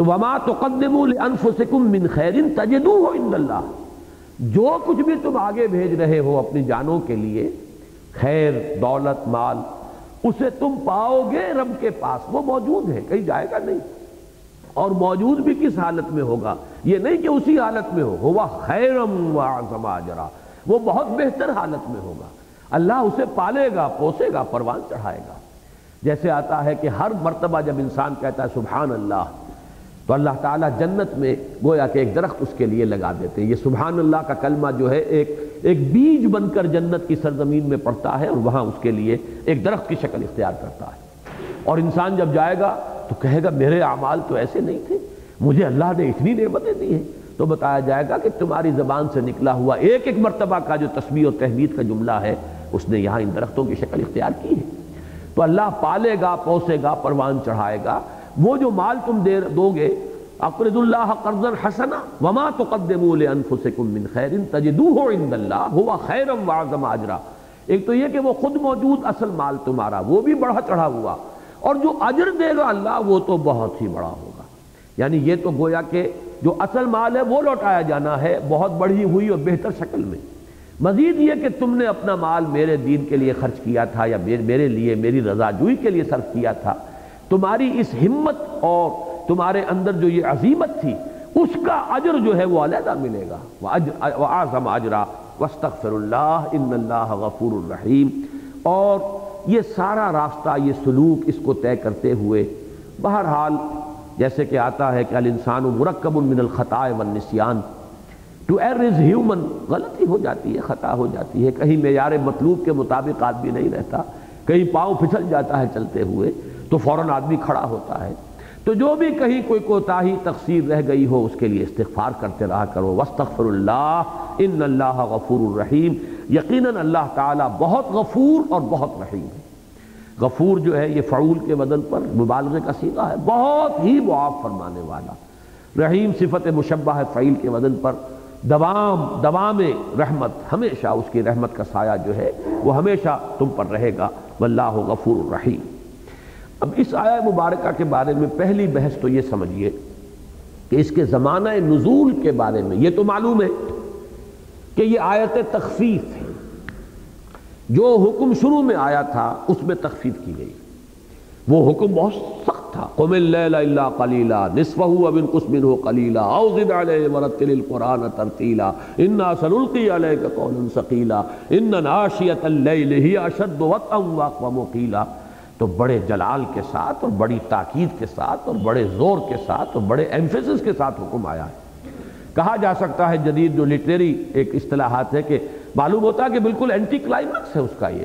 تو وما تقدموا لانفسکم من خیر تجدوه عند اللہ۔ جو کچھ بھی تم آگے بھیج رہے ہو اپنی جانوں کے لیے، خیر، دولت، مال، اسے تم پاؤ گے رب کے پاس۔ وہ موجود ہے، کہیں جائے گا نہیں۔ اور موجود بھی کس حالت میں ہوگا؟ یہ نہیں کہ اسی حالت میں ہو، ہوا خیرم وعظم اجرا۔ وہ بہت بہتر حالت میں ہوگا۔ اللہ اسے پالے گا، پوسے گا، پروان چڑھائے گا۔ جیسے آتا ہے کہ ہر مرتبہ جب انسان کہتا ہے سبحان اللہ تو اللہ تعالیٰ جنت میں گویا کہ ایک درخت اس کے لیے لگا دیتے ہیں۔ یہ سبحان اللہ کا کلمہ جو ہے ایک ایک بیج بن کر جنت کی سرزمین میں پڑتا ہے اور وہاں اس کے لیے ایک درخت کی شکل اختیار کرتا ہے۔ اور انسان جب جائے گا تو کہے گا، میرے اعمال تو ایسے نہیں تھے، مجھے اللہ نے اتنی نعمتیں دی ہیں۔ تو بتایا جائے گا کہ تمہاری زبان سے نکلا ہوا ایک ایک مرتبہ کا جو تسبیح و تحمید کا جملہ ہے، اس نے یہاں ان درختوں کی شکل اختیار کی ہے۔ تو اللہ پالے گا، پوسے گا، پروان چڑھائے گا۔ وہ جو مال تم دے دو گے اقرض اللہ قرضا حسنا وما تقدموا لانفسکم من خیر تجدوه عند اللہ ہوا خیرا واعظم اجرا۔ ایک تو یہ کہ وہ خود موجود اصل مال تمہارا، وہ بھی بڑھا چڑھا ہوا۔ اور جو اجر دے گا اللہ، وہ تو بہت ہی بڑا ہوگا۔ یعنی یہ تو گویا کہ جو اصل مال ہے، وہ لوٹایا جانا ہے، بہت بڑھی ہوئی اور بہتر شکل میں۔ مزید یہ کہ تم نے اپنا مال میرے دین کے لیے خرچ کیا تھا یا میرے لیے، میری رضا جوئی کے لیے صرف کیا تھا تمہاری اس ہمت اور تمہارے اندر جو یہ عظیمت تھی، اس کا اجر جو ہے وہ علیحدہ ملے گا۔ وَعَظَمْ عَجْرَا وَاسْتَغْفِرُ اللَّهِ إِنَّ اللَّهَ غَفُورٌ الرحیم اور یہ سارا راستہ، یہ سلوک اس کو طے کرتے ہوئے بہرحال جیسے کہ آتا ہے کہ الانسان مرکب من الخطائے والنسیان۔ ٹو ایر از ہیومن غلطی ہو جاتی ہے، خطا ہو جاتی ہے۔ کہیں معیار مطلوب کے مطابق آدمی نہیں رہتا۔ کہیں پاؤں پھسل جاتا ہے چلتے ہوئے۔ تو فوراً آدمی کھڑا ہوتا ہے۔ تو جو بھی کہیں کوئی کوتاہی تقصیر رہ گئی ہو، اس کے لیے استغفار کرتے رہا کرو۔ وستغفر اللہ ان اللہ غفور الرحیم یقیناً اللہ تعالیٰ بہت غفور اور بہت رحیم ہے۔ غفور جو ہے، یہ فعول کے بدن پر مبالغے کا سیغہ ہے۔ بہت ہی معاف فرمانے والا۔ رحیم صفت مشبہ ہے فعیل کے بدن پر۔ دوام دوام رحمت، ہمیشہ اس کی رحمت کا سایہ جو ہے، وہ ہمیشہ تم پر رہے گا۔ واللہ غفور الرحیم اب اس آیہ مبارکہ کے بارے میں پہلی بحث تو یہ سمجھیے کہ اس کے زمانہ نزول کے بارے میں یہ تو معلوم ہے کہ یہ آیت تخفیف ہے۔ جو حکم شروع میں آیا تھا، اس میں تخفیف کی گئی۔ وہ حکم بہت سخت تھا۔ قم اللیل الا قلیلا نصفہ او انقص منه قلیلا او زد علیہ ورتل القرآن ترتیلا انا سنلقی علیک قولا ثقیلا ان ناشیۃ اللیل ہی اشد وطئا واقوم قیلا تو بڑے جلال کے ساتھ اور بڑی تاکید کے ساتھ اور بڑے زور کے ساتھ اور بڑے ایمفیسس کے ساتھ حکم آیا ہے۔ کہا جا سکتا ہے جدید جو لٹریری ایک اصطلاحات ہے کہ معلوم ہوتا ہے کہ بالکل اینٹی کلائمیکس ہے اس کا یہ۔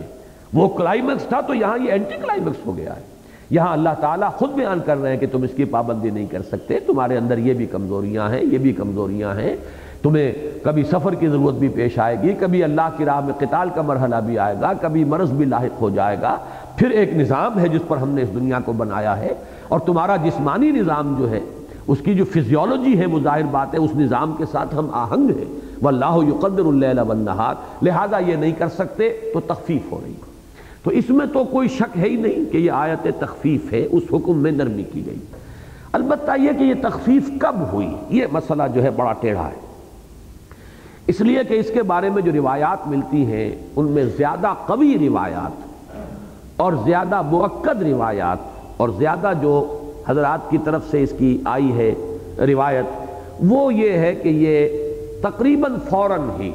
وہ کلائمیکس تھا تو یہاں یہ اینٹی کلائمیکس ہو گیا ہے۔ یہاں اللہ تعالیٰ خود بیان کر رہے ہیں کہ تم اس کی پابندی نہیں کر سکتے، تمہارے اندر یہ بھی کمزوریاں ہیں، یہ بھی کمزوریاں ہیں۔ تمہیں کبھی سفر کی ضرورت بھی پیش آئے گی، کبھی اللہ کی راہ میں قتال کا مرحلہ بھی آئے گا، کبھی مرض بھی لاحق ہو جائے گا۔ پھر ایک نظام ہے جس پر ہم نے اس دنیا کو بنایا ہے اور تمہارا جسمانی نظام جو ہے، اس کی جو فزیولوجی ہے، وہ ظاہر بات ہے، اس نظام کے ساتھ ہم آہنگ ہیں۔ واللہ یقدر اللیل والنہار۔ لہذا یہ نہیں کر سکتے تو تخفیف ہو رہی تو اس میں تو کوئی شک ہے ہی نہیں کہ یہ آیت تخفیف ہے، اس حکم میں نرمی کی گئی۔ البتہ یہ کہ یہ تخفیف کب ہوئی، یہ مسئلہ جو ہے بڑا ٹیڑھا ہے۔ اس لیے کہ اس کے بارے میں جو روایات ملتی ہیں، ان میں زیادہ قوی روایات اور زیادہ موقد روایات اور زیادہ جو حضرات کی طرف سے اس کی آئی ہے روایت، وہ یہ ہے کہ یہ تقریباً فوراً ہی،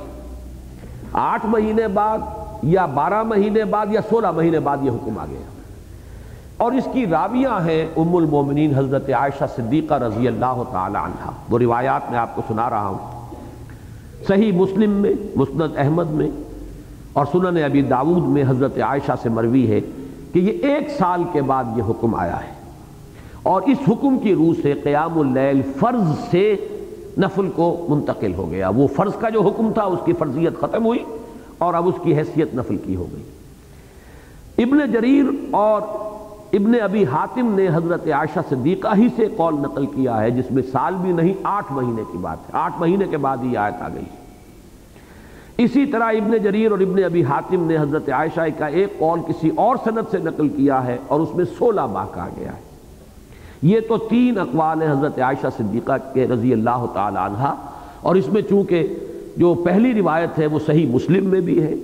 آٹھ مہینے بعد یا بارہ مہینے بعد یا سولہ مہینے بعد یہ حکم آ گیا۔ اور اس کی راویاں ہیں ام المومنین حضرت عائشہ صدیقہ رضی اللہ تعالی عنہ، وہ روایات میں آپ کو سنا رہا ہوں۔ صحیح مسلم میں، مسند احمد میں اور سنن ابی داود میں حضرت عائشہ سے مروی ہے۔ کہ یہ ایک سال کے بعد یہ حکم آیا ہے۔ اور اس حکم کی روح سے قیام اللیل فرض سے نفل کو منتقل ہو گیا۔ وہ فرض کا جو حکم تھا، اس کی فرضیت ختم ہوئی اور اب اس کی حیثیت نفل کی ہو گئی۔ ابن جریر اور ابن ابی حاتم نے حضرت عائشہ صدیقہ ہی سے قول نقل کیا ہے، جس میں سال بھی نہیں، آٹھ مہینے کی بات ہے۔ آٹھ مہینے کے بعد ہی آیت آ گئی۔ اسی طرح ابن جریر اور ابن ابی حاتم نے حضرت عائشہ کا ایک قول کسی اور صنعت سے نقل کیا ہے اور اس میں سولہ ماہ کہا گیا ہے۔ یہ تو تین اقوال ہیں حضرت عائشہ صدیقہ کے رضی اللہ تعالی عنہ اور اس میں چونکہ جو پہلی روایت ہے وہ صحیح مسلم میں بھی ہے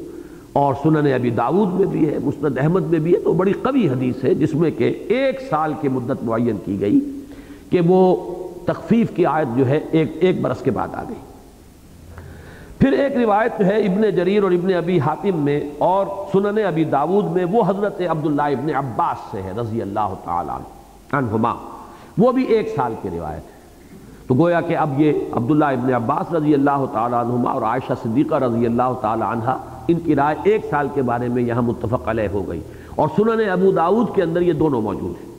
اور سنن ابی داود میں بھی ہے، مسند احمد میں بھی ہے، تو بڑی قوی حدیث ہے جس میں کہ ایک سال کی مدت معین کی گئی کہ وہ تخفیف کی آیت جو ہے ایک ایک برس کے بعد آ گئی۔ پھر ایک روایت ہے ابن جریر اور ابن ابی حاتم میں اور سنن ابی داود میں، وہ حضرت عبداللہ ابن عباس سے ہے، رضی اللہ تعالیٰ عنہما۔ وہ بھی ایک سال کی روایت ہے۔ تو گویا کہ اب یہ عبداللہ ابن عباس رضی اللہ تعالیٰ عنہما اور عائشہ صدیقہ رضی اللہ تعالیٰ عنہ ان کی رائے ایک سال کے بارے میں یہاں متفق علیہ ہو گئی۔ اور سنن ابو داود کے اندر یہ دونوں موجود ہیں۔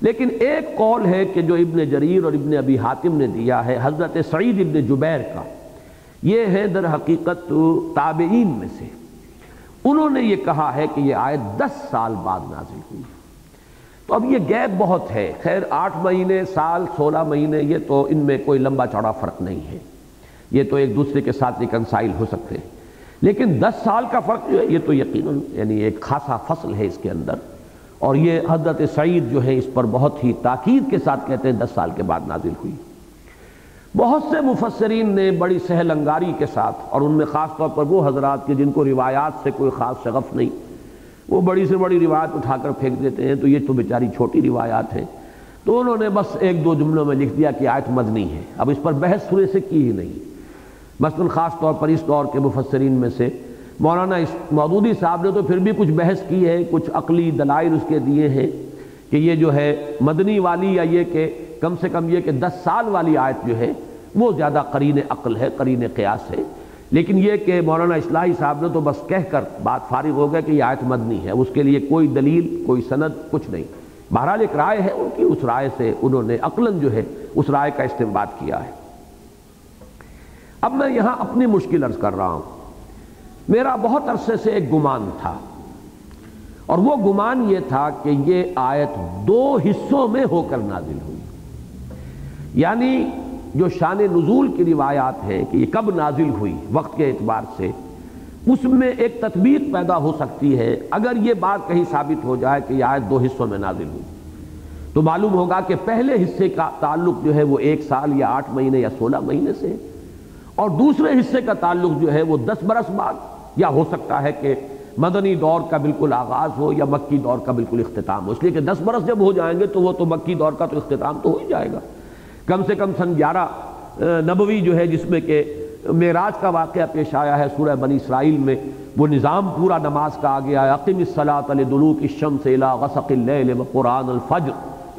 لیکن ایک قول ہے کہ جو ابن جریر اور ابن ابی حاتم نے دیا ہے، حضرت سعید ابن جبیر کا۔ یہ ہے در حقیقت تابعین میں سے۔ انہوں نے یہ کہا ہے کہ یہ آیت دس سال بعد نازل ہوئی۔ تو اب یہ گیپ بہت ہے۔ خیر، آٹھ مہینے، سال، سولہ مہینے، یہ تو ان میں کوئی لمبا چوڑا فرق نہیں ہے۔ یہ تو ایک دوسرے کے ساتھ ریکنسائل ہو سکتے ہیں۔ لیکن دس سال کا فرق جو ہے، یہ تو یقیناً یعنی ایک خاصا فصل ہے اس کے اندر۔ اور یہ حضرت سعید جو ہے اس پر بہت ہی تاکید کے ساتھ کہتے ہیں، دس سال کے بعد نازل ہوئی۔ بہت سے مفسرین نے بڑی سہل انگاری کے ساتھ، اور ان میں خاص طور پر وہ حضرات کے جن کو روایات سے کوئی خاص شغف نہیں، وہ بڑی سے بڑی روایت اٹھا کر پھینک دیتے ہیں، تو یہ تو بیچاری چھوٹی روایات ہیں۔ تو انہوں نے بس ایک دو جملوں میں لکھ دیا کہ آیت مدنی ہے۔ اب اس پر بحث سورے سے کی ہی نہیں۔ مثلا خاص طور پر اس دور کے مفسرین میں سے مولانا اس مودودی صاحب نے تو پھر بھی کچھ بحث کی ہے، کچھ عقلی دلائل اس کے دیے ہیں کہ یہ جو ہے مدنی والی یا یہ کہ کم سے کم یہ کہ دس سال والی آیت جو ہے وہ زیادہ قرین عقل ہے، قرین قیاس ہے۔ لیکن یہ کہ مولانا اصلاحی صاحب نے تو بس کہہ کر بات فارغ ہو گیا کہ یہ آیت مدنی ہے، اس کے لیے کوئی دلیل، کوئی سند، کچھ نہیں۔ بہرحال ایک رائے ہے ان کی، اس رائے سے انہوں نے عقلاً جو ہے اس رائے کا استعمال کیا ہے۔ اب میں یہاں اپنی مشکل عرض کر رہا ہوں۔ میرا بہت عرصے سے ایک گمان تھا۔ اور وہ گمان یہ تھا کہ یہ آیت دو حصوں میں ہو کر نازل ہوئی۔ یعنی جو شان نزول کی روایات ہیں کہ یہ کب نازل ہوئی وقت کے اعتبار سے، اس میں ایک تطبیق پیدا ہو سکتی ہے اگر یہ بات کہیں ثابت ہو جائے کہ یہ آیت دو حصوں میں نازل ہوئی۔ تو معلوم ہوگا کہ پہلے حصے کا تعلق جو ہے وہ ایک سال یا آٹھ مہینے یا سولہ مہینے سے، اور دوسرے حصے کا تعلق جو ہے وہ دس برس بعد، یا ہو سکتا ہے کہ مدنی دور کا بالکل آغاز ہو یا مکی دور کا بالکل اختتام ہو۔ اس لیے کہ دس برس جب ہو جائیں گے تو وہ تو مکی دور کا تو اختتام تو ہو ہی جائے گا۔ کم سے کم سن گیارہ نبوی جو ہے جس میں کہ معراج کا واقعہ پیش آیا ہے سورہ بنی اسرائیل میں، وہ نظام پورا نماز کا آگے آیا، اقم الصلاۃ لدلوک الشمس الى غسق اللیل وقرآن الفجر،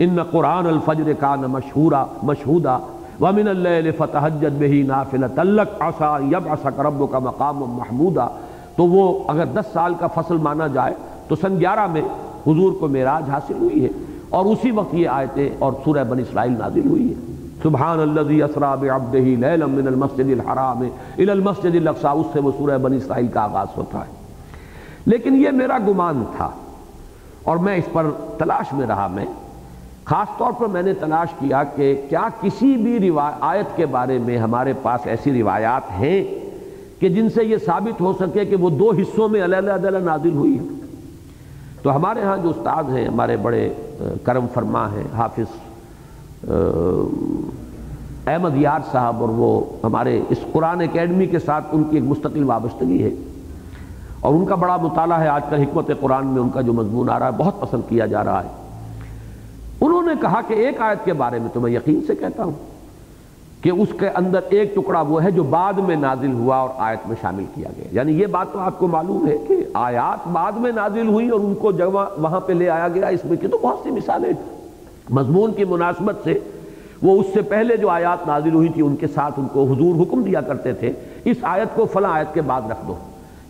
ان قرآن الفجر کان مشہورا، مشہودا ومن اللیل فتحجد بہی نافلۃ لک عسا یبعثک ربک مقام محمودا۔ تو وہ اگر دس سال کا فصل مانا جائے، تو سن گیارہ میں حضور کو معراج حاصل ہوئی ہے، اور اسی وقت یہ آیتیں اور سورہ بنی اسرائیل نازل ہوئی ہے۔ سبحان الذي اسرا بعبده ليلا من المسجد الحرام الى المسجد الاقصى اس سے وہ سورہ بنی اسرائیل کا آغاز ہوتا ہے۔ لیکن یہ میرا گمان تھا اور میں اس پر تلاش میں رہا میں۔ خاص طور پر میں نے تلاش کیا کہ کیا کسی بھی آیت کے بارے میں ہمارے پاس ایسی روایات ہیں کہ جن سے یہ ثابت ہو سکے کہ وہ دو حصوں میں علیہ علیہ نازل ہوئی ہے تو ہمارے ہاں جو استاد ہیں، ہمارے بڑے، کرم فرما ہیں، حافظ احمد یار صاحب اور وہ ہمارے اس قرآن اکیڈمی کے ساتھ ان کی ایک مستقل وابستگی ہے۔ اور ان کا بڑا مطالعہ ہے، آج کل حکمت قرآن میں ان کا جو مضمون آ رہا ہے، بہت پسند کیا جا رہا ہے۔ انہوں نے کہا کہ ایک آیت کے بارے میں تو میں یقین سے کہتا ہوں کہ اس کے اندر ایک ٹکڑا وہ ہے جو بعد میں نازل ہوا اور آیت میں شامل کیا گیا۔ یعنی یہ بات تو آپ کو معلوم ہے کہ آیات بعد میں نازل ہوئی اور ان کو جگہ وہاں پہ لے آیا گیا۔ اس میں کہ تو بہت سی مثالیں مضمون کی مناسبت سے وہ اس سے پہلے جو آیات نازل ہوئی تھی، ان کے ساتھ ان کو حضور حکم دیا کرتے تھے، اس آیت کو فلاں آیت کے بعد رکھ دو،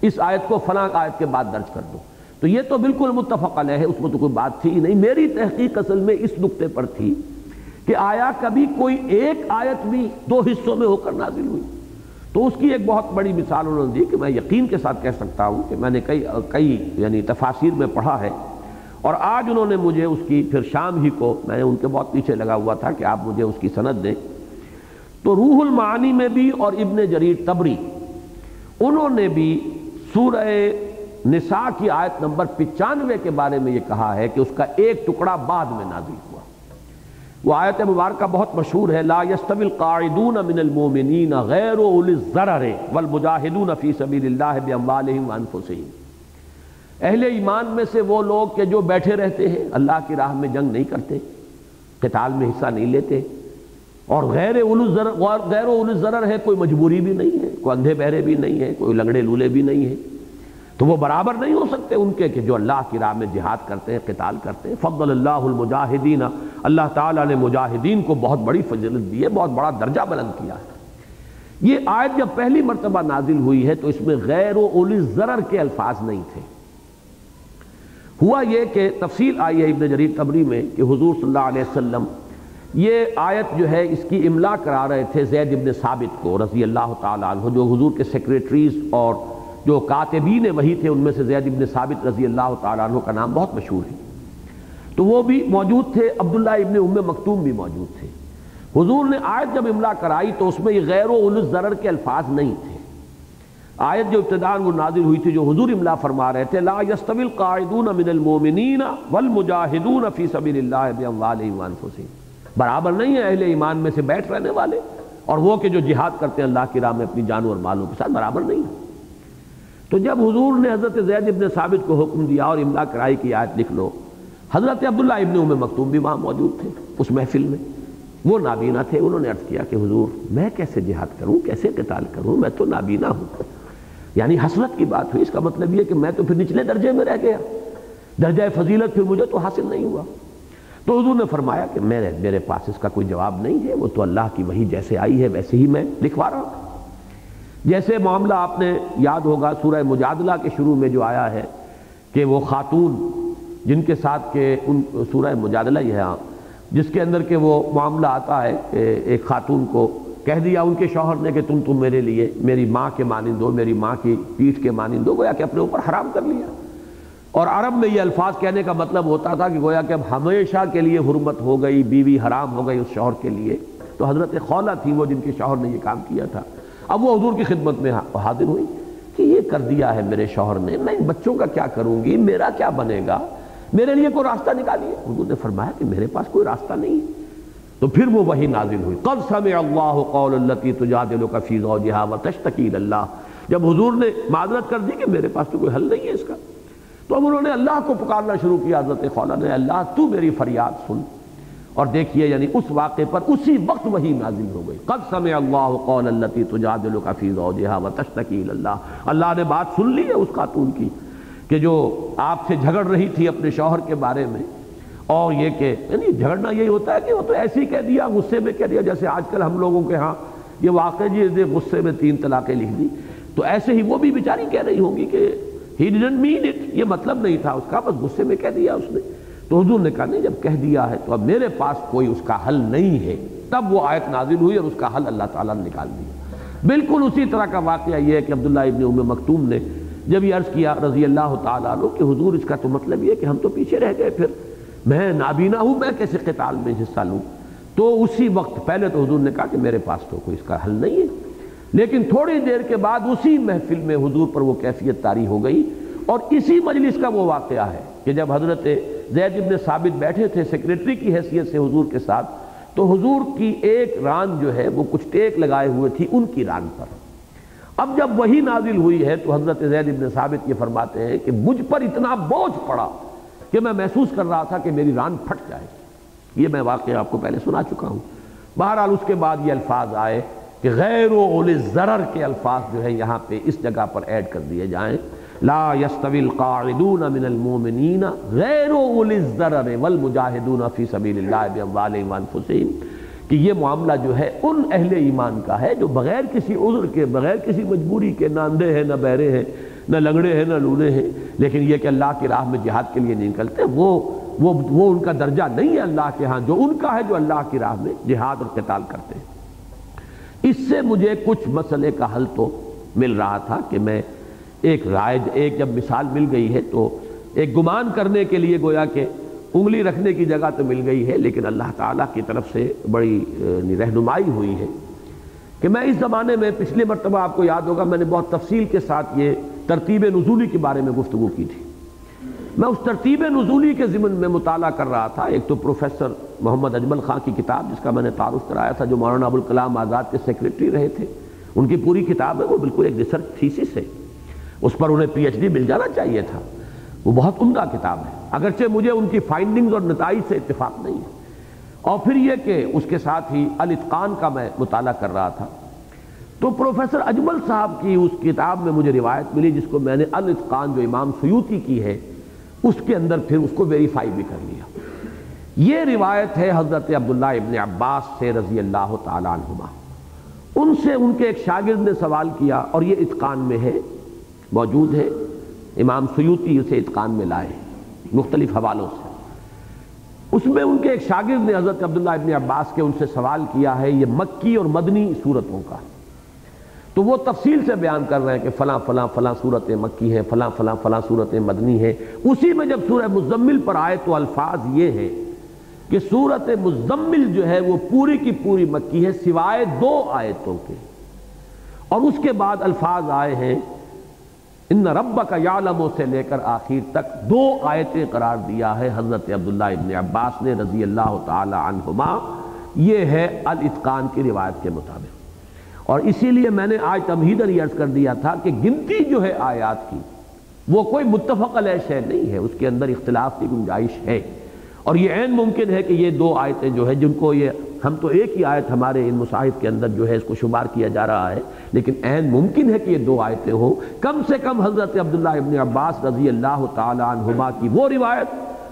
اس آیت کو فلاں آیت کے بعد درج کر دو۔ تو یہ تو بالکل متفق علیہ ہے اس میں تو کوئی بات تھی نہیں۔ میری تحقیق اصل میں اس نقطے پر تھی کہ آیا کبھی کوئی ایک آیت بھی دو حصوں میں ہو کر نازل ہوئی۔ تو اس کی ایک بہت بڑی مثال انہوں نے دی کہ میں یقین کے ساتھ کہہ سکتا ہوں کہ میں نے کئی کئی یعنی تفاصیر میں پڑھا ہے اور آج انہوں نے مجھے اس کی پھر شام ہی کو، میں ان کے بہت پیچھے لگا ہوا تھا کہ آپ مجھے اس کی سند دیں۔ تو روح المعانی میں بھی اور ابن جریر تبری، انہوں نے بھی سورہ نساء کی آیت نمبر پچانوے کے بارے میں یہ کہا ہے کہ اس کا ایک ٹکڑا بعد میں نازل ہوا۔ وہ آیت مبارکہ بہت مشہور ہے، لا يستوي القاعدون من المؤمنین غیر اول الضرر والمجاہدون فی سبیل اللہ باموالہم وانفسہم اہل ایمان میں سے وہ لوگ کہ جو بیٹھے رہتے ہیں، اللہ کی راہ میں جنگ نہیں کرتے، قتال میں حصہ نہیں لیتے۔ اور غیر غیر اول ضرر ہے کوئی مجبوری بھی نہیں ہے، کوئی اندھے بہرے بھی نہیں ہے، کوئی لنگڑے لولے بھی نہیں ہے۔ تو وہ برابر نہیں ہو سکتے ان کے کہ جو اللہ کی راہ میں جہاد کرتے ہیں، قتال کرتے ہیں۔ فضل اللہ المجاہدین، اللہ تعالیٰ نے مجاہدین کو بہت بڑی فضلت دی ہے، بہت بڑا درجہ بلند کیا ہے۔ یہ آیت جب پہلی مرتبہ نازل ہوئی ہے تو اس میں غیر و ضرر کے الفاظ نہیں تھے۔ ہوا یہ کہ تفصیل آئی ہے ابن جریر تبری میں کہ حضور صلی اللہ علیہ وسلم یہ آیت جو ہے اس کی املا کرا رہے تھے زید ابن ثابت کو رضی اللہ تعالیٰ عنہ، جو حضور کے سیکریٹریز اور جو کاتبین وہی تھے، ان میں سے زید ابن ثابت رضی اللہ تعالیٰ عنہ کا نام بہت مشہور ہے۔ تو وہ بھی موجود تھے، عبداللہ ابن ام مکتوم بھی موجود تھے۔ حضور نے آیت جب املا کرائی تو اس میں یہ غیر و انس ضرر کے الفاظ نہیں تھے۔ آیت جو ابتدان وہ نازل ہوئی تھی جو حضور املا فرما رہے تھے، لا يستوي القاعدون من المؤمنین والمجاہدون فی سبیل اللہ باموالہم وانفسہم۔ برابر نہیں ہے اہل ایمان میں سے بیٹھ رہنے والے، اور وہ کہ جو جہاد کرتے ہیں اللہ کی راہ میں اپنی جانوں اور مالوں کے ساتھ برابر نہیں ہے تو جب حضور نے حضرت زید ابن ثابت کو حکم دیا اور املا کرائی کی آیت لکھ لو، حضرت عبداللہ ابن ام مکتوم بھی وہاں موجود تھے، اس محفل میں۔ وہ نابینا تھے، انہوں نے عرض کیا کہ حضور، میں کیسے جہاد کروں، کیسے قتال کروں، میں تو نابینا ہوں۔ یعنی حسرت کی بات ہوئی۔ اس کا مطلب یہ کہ میں تو پھر نچلے درجے میں رہ گیا۔ درجہ فضیلت پھر مجھے تو حاصل نہیں ہوا۔ تو حضور نے فرمایا کہ میرے میرے پاس اس کا کوئی جواب نہیں ہے۔ وہ تو اللہ کی وہی جیسے آئی ہے ویسے ہی میں لکھوا رہا ہوں۔ جیسے معاملہ آپ نے یاد ہوگا سورہ مجادلہ کے شروع میں جو آیا ہے کہ وہ خاتون جن کے ساتھ کہ ان، سورہ مجادلہ یہ ہے ہاں، جس کے اندر کہ وہ معاملہ آتا ہے کہ ایک خاتون کو کہہ دیا ان کے شوہر نے کہ تم تم میرے لیے میری ماں کے مانند ہو، میری ماں کی پیٹھ کے مانند ہو، گویا کہ اپنے اوپر حرام کر لیا۔ اور عرب میں یہ الفاظ کہنے کا مطلب ہوتا تھا کہ گویا کہ اب ہمیشہ کے لیے حرمت ہو گئی، بیوی حرام ہو گئی اس شوہر کے لیے۔ تو حضرت خولہ تھی وہ جن کے شوہر نے یہ کام کیا تھا۔ اب وہ حضور کی خدمت میں ہاں، حاضر ہوئی کہ یہ کر دیا ہے میرے شوہر نے، میں ان بچوں کا کیا کروں گی؟ میرا کیا بنے گا؟ میرے لیے کوئی راستہ نکالیے؟ حضور نے فرمایا کہ میرے پاس کوئی راستہ نہیں۔ ہے تو پھر وہ وہی نازل ہوئی۔ قد سمع اللہ قول اللتی تجادلک فی زوجہا وتشتکی اللہ جب حضور نے معذرت کر دی کہ میرے پاس تو کوئی حل نہیں ہے اس کا، تو اب انہوں نے اللہ کو پکارنا شروع کیا۔ حضرت خولا نے اللہ، تو میری فریاد سن۔ اور دیکھیے یعنی اس واقعے پر اسی وقت وہی نازل ہو گئی۔ قد سمع اللہ قول اللتی تجادلک فی زوجہا وتشتکی اللہ اللہ نے بات سن لی ہے اس خاتون کی کہ جو آپ سے جھگڑ رہی تھی اپنے شوہر کے بارے میں اور یہ کہ یعنی جھگڑنا یہی ہوتا ہے کہ وہ تو ایسے ہی کہہ دیا، غصے میں کہہ دیا، جیسے آج کل ہم لوگوں کے ہاں یہ واقع جی نے غصے میں تین طلاقیں لکھ دی۔ تو ایسے ہی وہ بھی بیچاری کہہ رہی ہوں گی کہ ہی ڈیڈنٹ مین اٹ یہ مطلب نہیں تھا اس کا، بس غصے میں کہہ دیا اس نے۔ تو حضور نے کہا، نہیں، جب کہہ دیا ہے تو اب میرے پاس کوئی اس کا حل نہیں ہے۔ تب وہ آیت نازل ہوئی اور اس کا حل اللہ تعالیٰ نے نکال دیا۔ بالکل اسی طرح کا واقعہ یہ ہے کہ عبداللہ ابن ام مکتوم نے جب یہ عرض کیا رضی اللہ تعالیٰ عنہ کہ حضور، اس کا تو مطلب یہ کہ ہم تو پیچھے رہ گئے پھر۔ میں نابینا ہوں، میں کیسے قتال میں حصہ لوں۔ تو اسی وقت پہلے تو حضور نے کہا کہ میرے پاس تو کوئی اس کا حل نہیں ہے۔ لیکن تھوڑی دیر کے بعد اسی محفل میں حضور پر وہ کیفیت تاری ہو گئی۔ اور اسی مجلس کا وہ واقعہ ہے کہ جب حضرت زید ابن ثابت بیٹھے تھے سیکریٹری کی حیثیت سے حضور کے ساتھ، تو حضور کی ایک ران جو ہے، وہ کچھ ٹیک لگائے ہوئے تھی ان کی ران پر۔ اب جب وہی نازل ہوئی ہے، تو حضرت زید ابن ثابت یہ فرماتے ہیں کہ مجھ پر اتنا بوجھ پڑا کہ میں محسوس کر رہا تھا کہ میری ران پھٹ جائے۔ یہ میں واقعہ آپ کو پہلے سنا چکا ہوں۔ بہرحال اس کے بعد یہ الفاظ آئے کہ غیر و اول ضرر کے الفاظ جو ہے یہاں پہ اس جگہ پر ایڈ کر دیے جائیں۔ لا يستوي القاعدون من المؤمنین غیر اول الضرر والمجاہدون فی سبیل اللہ باموالہم وانفسہم کہ یہ معاملہ جو ہے ان اہل ایمان کا ہے جو بغیر کسی عذر کے، بغیر کسی مجبوری کے نہ اندھے ہیں، نہ بہرے ہیں۔ نہ لنگڑے ہیں، نہ لونے ہیں۔ لیکن یہ کہ اللہ کی راہ میں جہاد کے لیے نہیں نکلتے وہ وہ وہ ان کا درجہ نہیں ہے اللہ کے ہاں جو ان کا ہے، جو اللہ کی راہ میں جہاد اور قتال کرتے ہیں۔ اس سے مجھے کچھ مسئلے کا حل تو مل رہا تھا کہ میں ایک رائے، ایک جب مثال مل گئی ہے تو ایک گمان کرنے کے لیے گویا کہ انگلی رکھنے کی جگہ تو مل گئی ہے، لیکن اللہ تعالیٰ کی طرف سے بڑی یعنی رہنمائی ہوئی ہے۔ کہ میں اس زمانے میں پچھلے مرتبہ آپ کو یاد ہوگا، میں نے بہت تفصیل کے ساتھ یہ ترتیب نزولی کے بارے میں گفتگو کی تھی۔ میں اس ترتیب نزولی کے ضمن میں مطالعہ کر رہا تھا۔ ایک تو پروفیسر محمد اجمل خان کی کتاب، جس کا میں نے تعارف کرایا تھا، جو مولانا ابوالکلام آزاد کے سیکرٹری رہے تھے۔ ان کی پوری کتاب ہے، وہ بالکل ایک ریسرچ تھیسس ہے۔ اس پر انہیں پی ایچ ڈی مل جانا چاہیے تھا۔ وہ بہت عمدہ کتاب ہے۔ اگرچہ مجھے ان کی فائنڈنگز اور نتائج سے اتفاق نہیں ہے۔ اور پھر یہ کہ اس کے ساتھ ہی الاتقان کا میں مطالعہ کر رہا تھا۔ تو پروفیسر اجمل صاحب کی اس کتاب میں مجھے روایت ملی جس کو میں نے الاتقان جو امام سیوتی کی ہے، اس کے اندر پھر اس کو ویریفائی بھی کر لیا۔ یہ روایت ہے حضرت عبداللہ ابن عباس سے رضی اللہ تعالیٰ عنہما۔ ان سے ان کے ایک شاگرد نے سوال کیا اور یہ اتقان میں ہے، موجود ہے۔ امام سیوتی اسے اتقان میں لائے مختلف حوالوں سے۔ اس میں ان کے ایک شاگرد نے حضرت عبداللہ ابن عباس کے ان سے سوال کیا ہے، یہ مکی اور مدنی صورتوں کا۔ تو وہ تفصیل سے بیان کر رہے ہیں کہ فلاں فلاں فلاں صورت مکی ہے، فلاں فلاں فلاں صورت مدنی ہے۔ اسی میں جب سورہ مزمل پر آئے تو الفاظ یہ ہے کہ صورت مزمل جو ہے وہ پوری کی پوری مکی ہے سوائے دو آیتوں کے۔ اور اس کے بعد الفاظ آئے ہیں، ان رب کا یالموں سے لے کر آخر تک دو آیتیں قرار دیا ہے۔ حضرت عبداللہ ابن عباس نے رضی اللہ تعالی عنہما، یہ ہے الاتقان کی روایت کے مطابق۔ اور اسی لیے میں نے آج تمہیدن عرض کر دیا تھا کہ گنتی جو ہے آیات کی، وہ کوئی متفق علیہ شے نہیں ہے، اس کے اندر اختلاف کی گنجائش ہے۔ اور یہ عین ممکن ہے کہ یہ دو آیتیں جو ہے جن کو یہ، ہم تو ایک ہی آیت ہمارے ان مصاحب کے اندر جو ہے، اس کو شمار کیا جا رہا ہے، لیکن عین ممکن ہے کہ یہ دو آیتیں ہوں۔ کم سے کم حضرت عبداللہ ابن عباس رضی اللہ تعالی عنہما کی وہ روایت،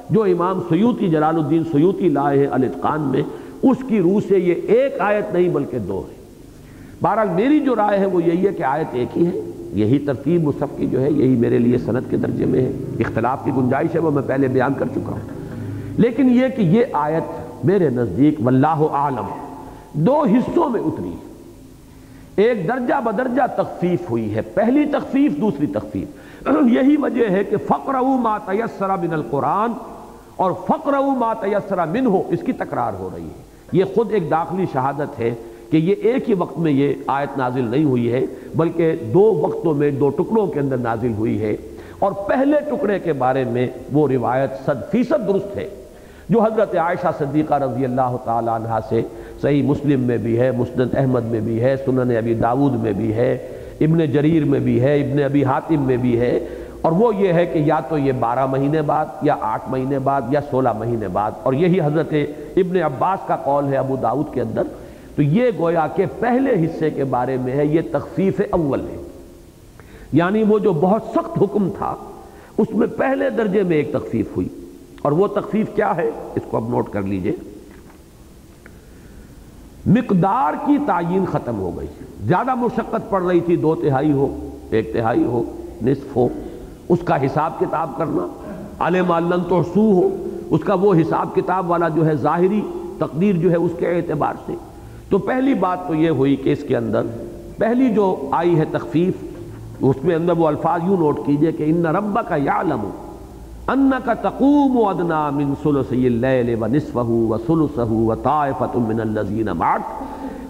جو امام سیوتی جلال الدین سیوتی لائے ہیں الاتقان میں، اس کی روح سے یہ ایک آیت نہیں بلکہ دو ہے بہرحال میری جو رائے ہے وہ یہی ہے کہ آیت ایک ہی ہے۔ یہی ترتیب مصحف کی جو ہے، یہی میرے لیے صنعت کے درجے میں ہے۔ اختلاف کی گنجائش ہے وہ میں پہلے بیان کر چکا ہوں۔ لیکن یہ کہ یہ آیت میرے نزدیک واللہ عالم دو حصوں میں اتری۔ ایک درجہ بدرجہ تخفیف ہوئی ہے۔ پہلی تخفیف، دوسری تخفیف۔ یہی وجہ ہے کہ فقر ما تیسر من القرآن اور فقر ما تیسر من ہو اس کی تکرار ہو رہی ہے۔ یہ خود ایک داخلی شہادت ہے۔ کہ یہ ایک ہی وقت میں یہ آیت نازل نہیں ہوئی ہے، بلکہ دو وقتوں میں، دو ٹکڑوں کے اندر نازل ہوئی ہے۔ اور پہلے ٹکڑے کے بارے میں وہ روایت صد فیصد درست ہے۔ جو حضرت عائشہ صدیقہ رضی اللہ تعالیٰ عنہ سے صحیح مسلم میں بھی ہے، مسند احمد میں بھی ہے، سنن ابی داود میں بھی ہے، ابن جریر میں بھی ہے، ابن ابی حاتم میں بھی ہے۔ اور وہ یہ ہے کہ یا تو یہ بارہ مہینے بعد، یا آٹھ مہینے بعد، یا سولہ مہینے بعد۔ اور یہی حضرت ابن عباس کا قول ہے ابو داود کے اندر۔ تو یہ گویا کہ پہلے حصے کے بارے میں ہے، یہ تخفیف اول ہے۔ یعنی وہ جو بہت سخت حکم تھا، اس میں پہلے درجے میں ایک تخفیف ہوئی۔ اور وہ تخفیف کیا ہے؟ اس کو اب نوٹ کر لیجیے۔ مقدار کی تعین ختم ہو گئی۔ زیادہ مشقت پڑ رہی تھی، دو تہائی ہو، ایک تہائی ہو، نصف ہو۔ اس کا حساب کتاب کرنا علم علن تو سو ہو اس کا وہ حساب کتاب والا جو ہے، ظاہری تقدیر جو ہے، اس کے اعتبار سے۔ تو پہلی بات تو یہ ہوئی کہ اس کے اندر پہلی جو آئی ہے تخفیف، اس میں اندر وہ الفاظ یوں نوٹ کیجیے کہ ان رب کا یعلم ان کا تقوم و ادنا من سلسی اللیل و نصفہ و سلسہ و طائفت من اللذین معک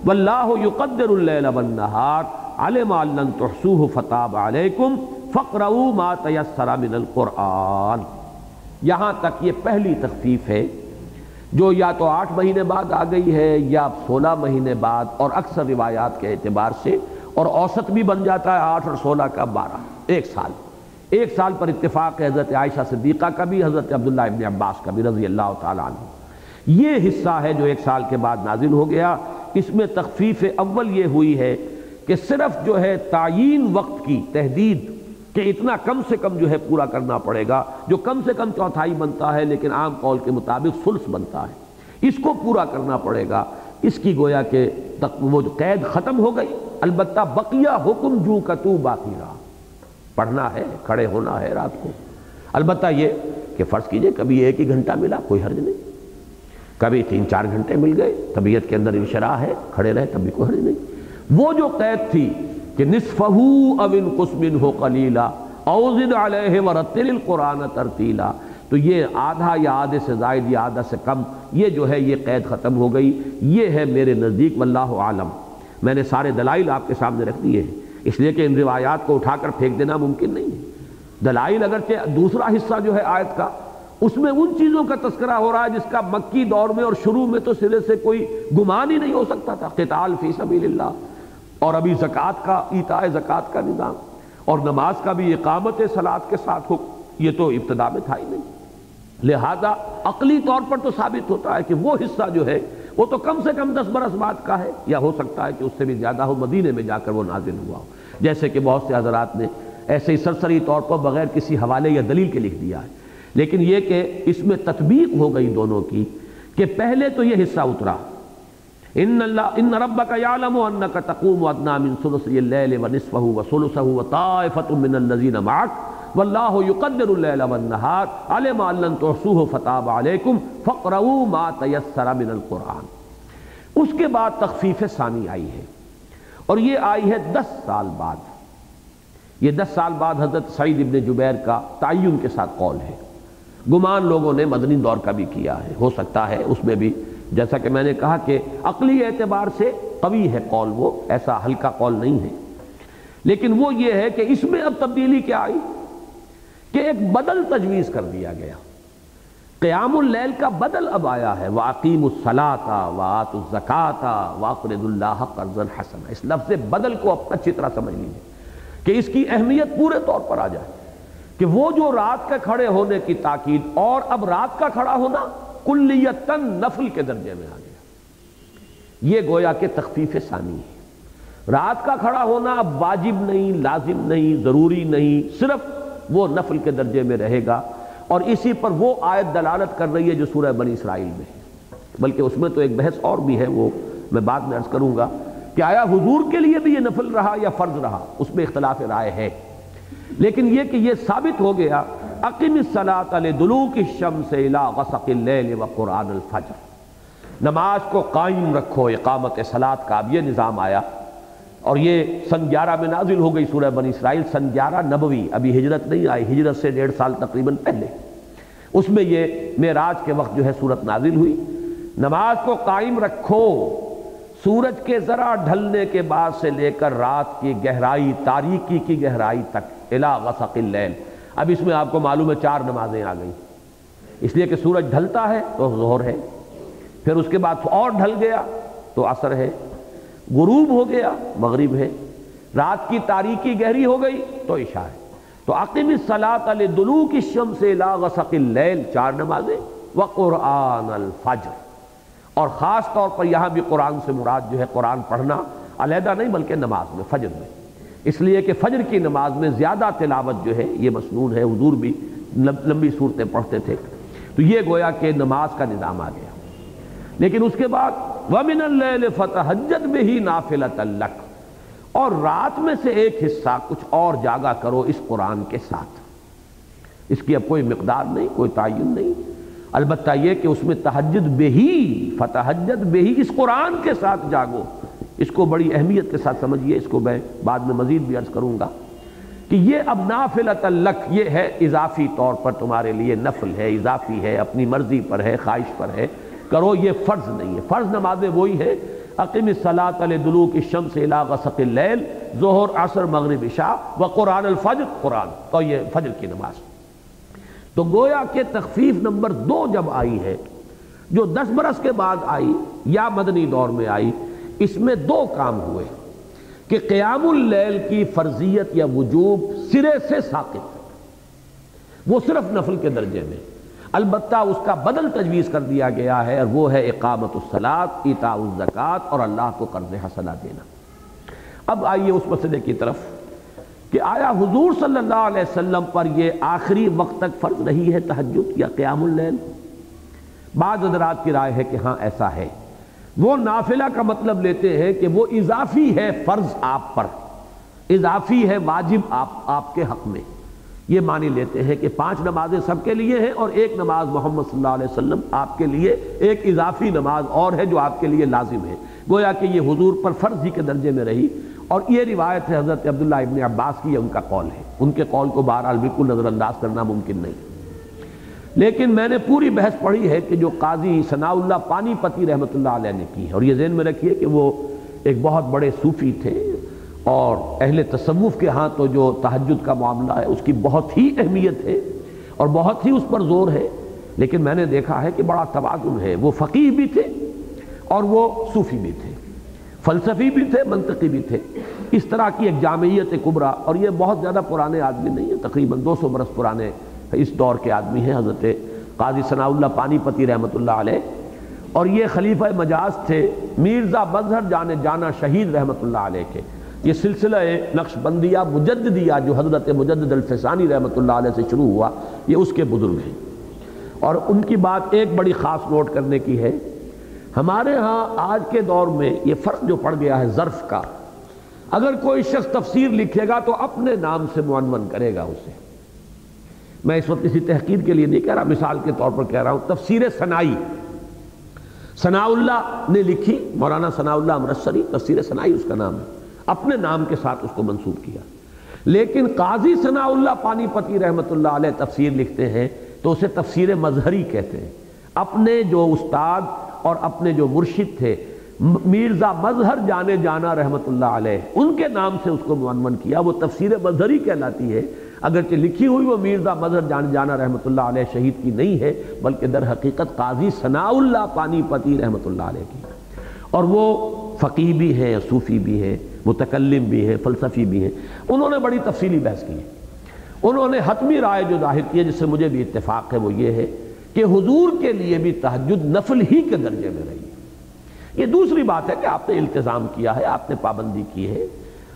واللہ یقدر اللیل والنہار علم علن تحسوہ فتاب علیکم فقرؤ ما تیسر من القرآن۔ یہاں تک یہ پہلی تخفیف ہے جو یا تو آٹھ مہینے بعد آ گئی ہے یا سولہ مہینے بعد، اور اکثر روایات کے اعتبار سے، اور اوسط بھی بن جاتا ہے آٹھ اور سولہ کا بارہ، ایک سال۔ ایک سال پر اتفاق ہے حضرت عائشہ صدیقہ کا بھی، حضرت عبداللہ ابن عباس کا بھی، رضی اللہ تعالیٰ عنہ۔ یہ حصہ ہے جو ایک سال کے بعد نازل ہو گیا۔ اس میں تخفیف اول یہ ہوئی ہے کہ صرف جو ہے تعین وقت کی تحدید کہ اتنا کم سے کم جو ہے پورا کرنا پڑے گا، جو کم سے کم چوتھائی بنتا ہے، لیکن عام قول کے مطابق فلس بنتا ہے۔ اس کو پورا کرنا پڑے گا۔ اس کی گویا کہ وہ قید ختم ہو گئی۔ البتہ بقیہ حکم جو کتو باقی رہا۔ پڑھنا ہے، کھڑے ہونا ہے رات کو۔ البتہ یہ کہ فرض کیجیے کبھی ایک ہی گھنٹہ ملا، کوئی حرج نہیں۔ کبھی تین چار گھنٹے مل گئے، طبیعت کے اندر انشراح ہے، کھڑے رہے، تب بھی کوئی حرج نہیں۔ وہ جو قید تھی کہ نصفہو او قسمن ہو قلیلا اوزد علیہ ورتل القرآن ترتیلا۔ تو یہ آدھا یا آدھے سے زائد یا آدھا سے کم، یہ جو ہے یہ قید ختم ہو گئی، یہ ہے میرے نزدیک واللہ عالم۔ میں نے سارے دلائل آپ کے سامنے رکھ دیے ہیں۔ اس لیے کہ ان روایات کو اٹھا کر پھینک دینا ممکن نہیں ہے۔ دلائل اگرچہ دوسرا حصہ جو ہے آیت کا، اس میں ان چیزوں کا تذکرہ ہو رہا ہے جس کا مکی دور میں اور شروع میں تو سرے سے کوئی گمان ہی نہیں ہو سکتا تھا۔ قتال فی سبیل اللہ۔ اور ابھی زکوٰۃ کا، ایتاء زکوٰۃ کا نظام، اور نماز کا بھی اقامت سلاد کے ساتھ ہو یہ تو ابتدا میں تھا ہی نہیں۔ لہذا عقلی طور پر تو ثابت ہوتا ہے کہ وہ حصہ جو ہے، وہ تو کم سے کم دس برس بعد کا ہے، یا ہو سکتا ہے کہ اس سے بھی زیادہ ہو، مدینے میں جا کر وہ نازل ہوا ہو۔ جیسے کہ بہت سے حضرات نے ایسے ہی سرسری طور پر بغیر کسی حوالے یا دلیل کے لکھ دیا ہے۔ لیکن یہ کہ اس میں تطبیق ہو گئی دونوں کی کہ پہلے تو یہ حصہ اترا۔ ان اللہ ان ربک یعلم انک تقوم ادنا من ثلث اللیل ونصفه وثلثه وطائفۃ من الذین معك واللہ یقدر اللیل والنہار علم ان لن تحصوه فتاب علیکم فقرؤوا ما تیسر من القرآن اس کے بعد تخفیف ثانی آئی ہے اور یہ آئی ہے دس سال بعد یہ دس سال بعد حضرت سعید ابن جبیر کا تعین کے ساتھ قول ہے گمان لوگوں نے مدنی دور کا بھی کیا ہے ہو سکتا ہے اس میں بھی جیسا کہ میں نے کہا کہ عقلی اعتبار سے قوی ہے قول وہ، ایسا ہلکا قول نہیں ہے۔ لیکن وہ یہ ہے کہ اس میں اب تبدیلی کیا آئی؟ کہ ایک بدل تجویز کر دیا گیا۔ قیام اللیل کا بدل اب آیا ہے۔ واقیم الصلاۃ وات الزکاتا واقرد اللہ قرض الحسن اس لفظ بدل کو اب اچھی طرح سمجھ لیجیے کہ اس کی اہمیت پورے طور پر آ جائے۔ کہ وہ جو رات کا کھڑے ہونے کی تاکید اور اب رات کا کھڑا ہونا کلیتن نفل کے درجے میں آ گیا۔ یہ گویا کہ تخفیف ثانی ہے۔ رات کا کھڑا ہونا اب واجب نہیں، لازم نہیں، ضروری نہیں، صرف وہ نفل کے درجے میں رہے گا۔ اور اسی پر وہ آیت دلالت کر رہی ہے جو سورہ بنی اسرائیل میں ہے۔ بلکہ اس میں تو ایک بحث اور بھی ہے، وہ میں بعد میں عرض کروں گا کہ آیا حضور کے لیے بھی یہ نفل رہا یا فرض رہا؟ اس میں اختلاف رائے ہے۔ لیکن یہ کہ یہ ثابت ہو گیا اقیم الصلاۃ دلوک الشمس الى غسق اللیل و قرآن الفجر۔ نماز کو قائم رکھو، اقامت صلاۃ کا اب یہ نظام آیا۔ اور یہ سن گیارہ میں نازل ہو گئی سورہ بنی اسرائیل، سن گیارہ نبوی۔ ابھی ہجرت نہیں آئی، ہجرت سے ڈیڑھ سال تقریباً پہلے۔ اس میں یہ معراج کے وقت جو ہے صورت نازل ہوئی۔ نماز کو قائم رکھو۔ سورج کے ذرا ڈھلنے کے بعد سے لے کر رات کی گہرائی، تاریکی کی گہرائی تک الا غسق اللیل اب اس میں آپ کو معلوم ہے چار نمازیں آ گئیں۔ اس لیے کہ سورج ڈھلتا ہے تو ظہر ہے۔ پھر اس کے بعد اور ڈھل گیا تو عصر ہے۔ غروب ہو گیا، مغرب ہے۔ رات کی تاریکی گہری ہو گئی تو عشاء ہے۔ تو عقیم الصلاۃ علی دلوک الشمس الى غسق اللیل، چار نمازیں۔ وقرآن الفجر۔ اور خاص طور پر یہاں بھی قرآن سے مراد جو ہے، قرآن پڑھنا علیحدہ نہیں، بلکہ نماز میں، فجر میں۔ اس لیے کہ فجر کی نماز میں زیادہ تلاوت جو ہے، یہ مسنون ہے، حضور بھی لمبی صورتیں پڑھتے تھے۔ تو یہ گویا کہ نماز کا نظام آ گیا۔ لیکن اس کے بعد، وَمِنَ اللَّيْلِ فَتَحَجَّدْ بِهِ نَافِلَةً لَكَ۔ اور رات میں سے ایک حصہ کچھ اور جاگا کرو اس قرآن کے ساتھ۔ اس کی اب کوئی مقدار نہیں، کوئی تعین نہیں۔ البتہ یہ کہ اس میں تحجد بے ہی فتحجد بے ہی اس قرآن کے ساتھ جاگو۔ اس کو بڑی اہمیت کے ساتھ سمجھیے، اس کو میں بعد میں مزید بھی عرض کروں گا کہ یہ اب نافلت لک، یہ ہے اضافی طور پر تمہارے لیے نفل ہے، اضافی ہے، اپنی مرضی پر ہے، خواہش پر ہے۔ کرو، یہ فرض نہیں ہے۔ فرض نمازیں وہی ہے عقیم صلاۃ دلوک الشمس الى غسق اللیل، ظہر، عصر، مغرب، عشاء و قرآن الفجر، قرآن۔ اور یہ فجر کی نماز۔ تو گویا کہ تخفیف نمبر دو جب آئی ہے، جو دس برس کے بعد آئی، یا مدنی دور میں آئی اس میں دو کام ہوئے کہ قیام اللیل کی فرضیت یا وجوب سرے سے ساقط وہ صرف نفل کے درجے میں۔ البتہ اس کا بدل تجویز کر دیا گیا ہے اور وہ ہے اقامت الصلاط ایتا الزکات اور اللہ کو قرض حسنہ دینا۔ اب آئیے اس مسئلے کی طرف کہ آیا حضور صلی اللہ علیہ وسلم پر یہ آخری وقت تک فرض رہی ہے تحجد یا قیام اللیل؟ بعض حضرات کی رائے ہے کہ ہاں ایسا ہے۔ وہ نافلہ کا مطلب لیتے ہیں کہ وہ اضافی ہے فرض آپ پر، اضافی ہے واجب آپ آپ کے حق میں۔ یہ مانی لیتے ہیں کہ پانچ نمازیں سب کے لیے ہیں اور ایک نماز محمد صلی اللہ علیہ وسلم آپ کے لیے ایک اضافی نماز اور ہے جو آپ کے لیے لازم ہے۔ گویا کہ یہ حضور پر فرض ہی کے درجے میں رہی اور یہ روایت ہے حضرت عبداللہ ابن عباس کی ان کا قول ہے۔ ان کے قول کو بہرحال بالکل نظر انداز کرنا ممکن نہیں۔ لیکن میں نے پوری بحث پڑھی ہے کہ جو قاضی ثناء اللہ پانی پتی رحمۃ اللہ علیہ نے کی ہے، اور یہ ذہن میں رکھیے کہ وہ ایک بہت بڑے صوفی تھے، اور اہل تصوف کے ہاں تو جو تحجد کا معاملہ ہے، اس کی بہت ہی اہمیت ہے اور بہت ہی اس پر زور ہے۔ لیکن میں نے دیکھا ہے کہ بڑا توازن ہے۔ وہ فقیح بھی تھے اور وہ صوفی بھی تھے، فلسفی بھی تھے، منطقی بھی تھے۔ اس طرح کی ایک جامعیت کبرا، اور یہ بہت زیادہ پرانے آدمی نہیں ہیں، تقریباً دو سو برس پرانے اس دور کے آدمی ہیں، حضرت قاضی ثناء اللہ پانی پتی رحمۃ اللہ علیہ۔ اور یہ خلیفہ مجاز تھے، میرزا مظہر جانے جانا شہید رحمۃ اللہ علیہ کے۔ یہ سلسلہ نقش بندیہ، مجددیہ جو حضرت مجدد الفسانی رحمۃ اللہ علیہ سے شروع ہوا، یہ اس کے بزرگ ہیں۔ اور ان کی بات ایک بڑی خاص نوٹ کرنے کی ہے، ہمارے ہاں آج کے دور میں یہ فرق جو پڑ گیا ہے ظرف کا، اگر کوئی شخص تفسیر لکھے گا تو اپنے نام سے معنون کرے گا اسے۔ میں اس وقت کسی تحقیر کے لیے نہیں کہہ رہا، مثال کے طور پر کہہ رہا ہوں، تفسیر سنائی۔ ثناء اللہ نے لکھی، مولانا ثناء اللہ امرتسری تفسیر سنائی اس کا نام ہے۔ اپنے نام کے ساتھ اس کو منسوب کیا۔ لیکن قاضی ثناء اللہ پانی پتی رحمت اللہ علیہ تفسیر لکھتے ہیں، تو اسے تفسیر مظہری کہتے ہیں۔ اپنے جو استاد اور اپنے جو مرشد تھے میرزا مظہر جانے جانا رحمت اللہ علیہ، ان کے نام سے اس کو منون کیا۔ وہ تفسیر مظہری کہلاتی ہے۔ اگرچہ لکھی ہوئی وہ میرزا مظہر جان جانا رحمت اللہ علیہ شہید کی نہیں ہے، بلکہ در حقیقت قاضی ثناء اللہ پانی پتی رحمت اللہ علیہ کی۔ اور وہ فقی بھی ہیں، صوفی بھی ہیں، متکلم بھی ہیں، فلسفی بھی ہیں۔ انہوں نے بڑی تفصیلی بحث کی ہے۔ انہوں نے حتمی رائے جو ظاہر کی ہے، جس سے مجھے بھی اتفاق ہے، وہ یہ ہے کہ حضور کے لیے بھی تحجد نفل ہی کے درجے میں رہی۔ ہے یہ دوسری بات ہے کہ آپ نے التزام کیا ہے، آپ نے پابندی کی ہے۔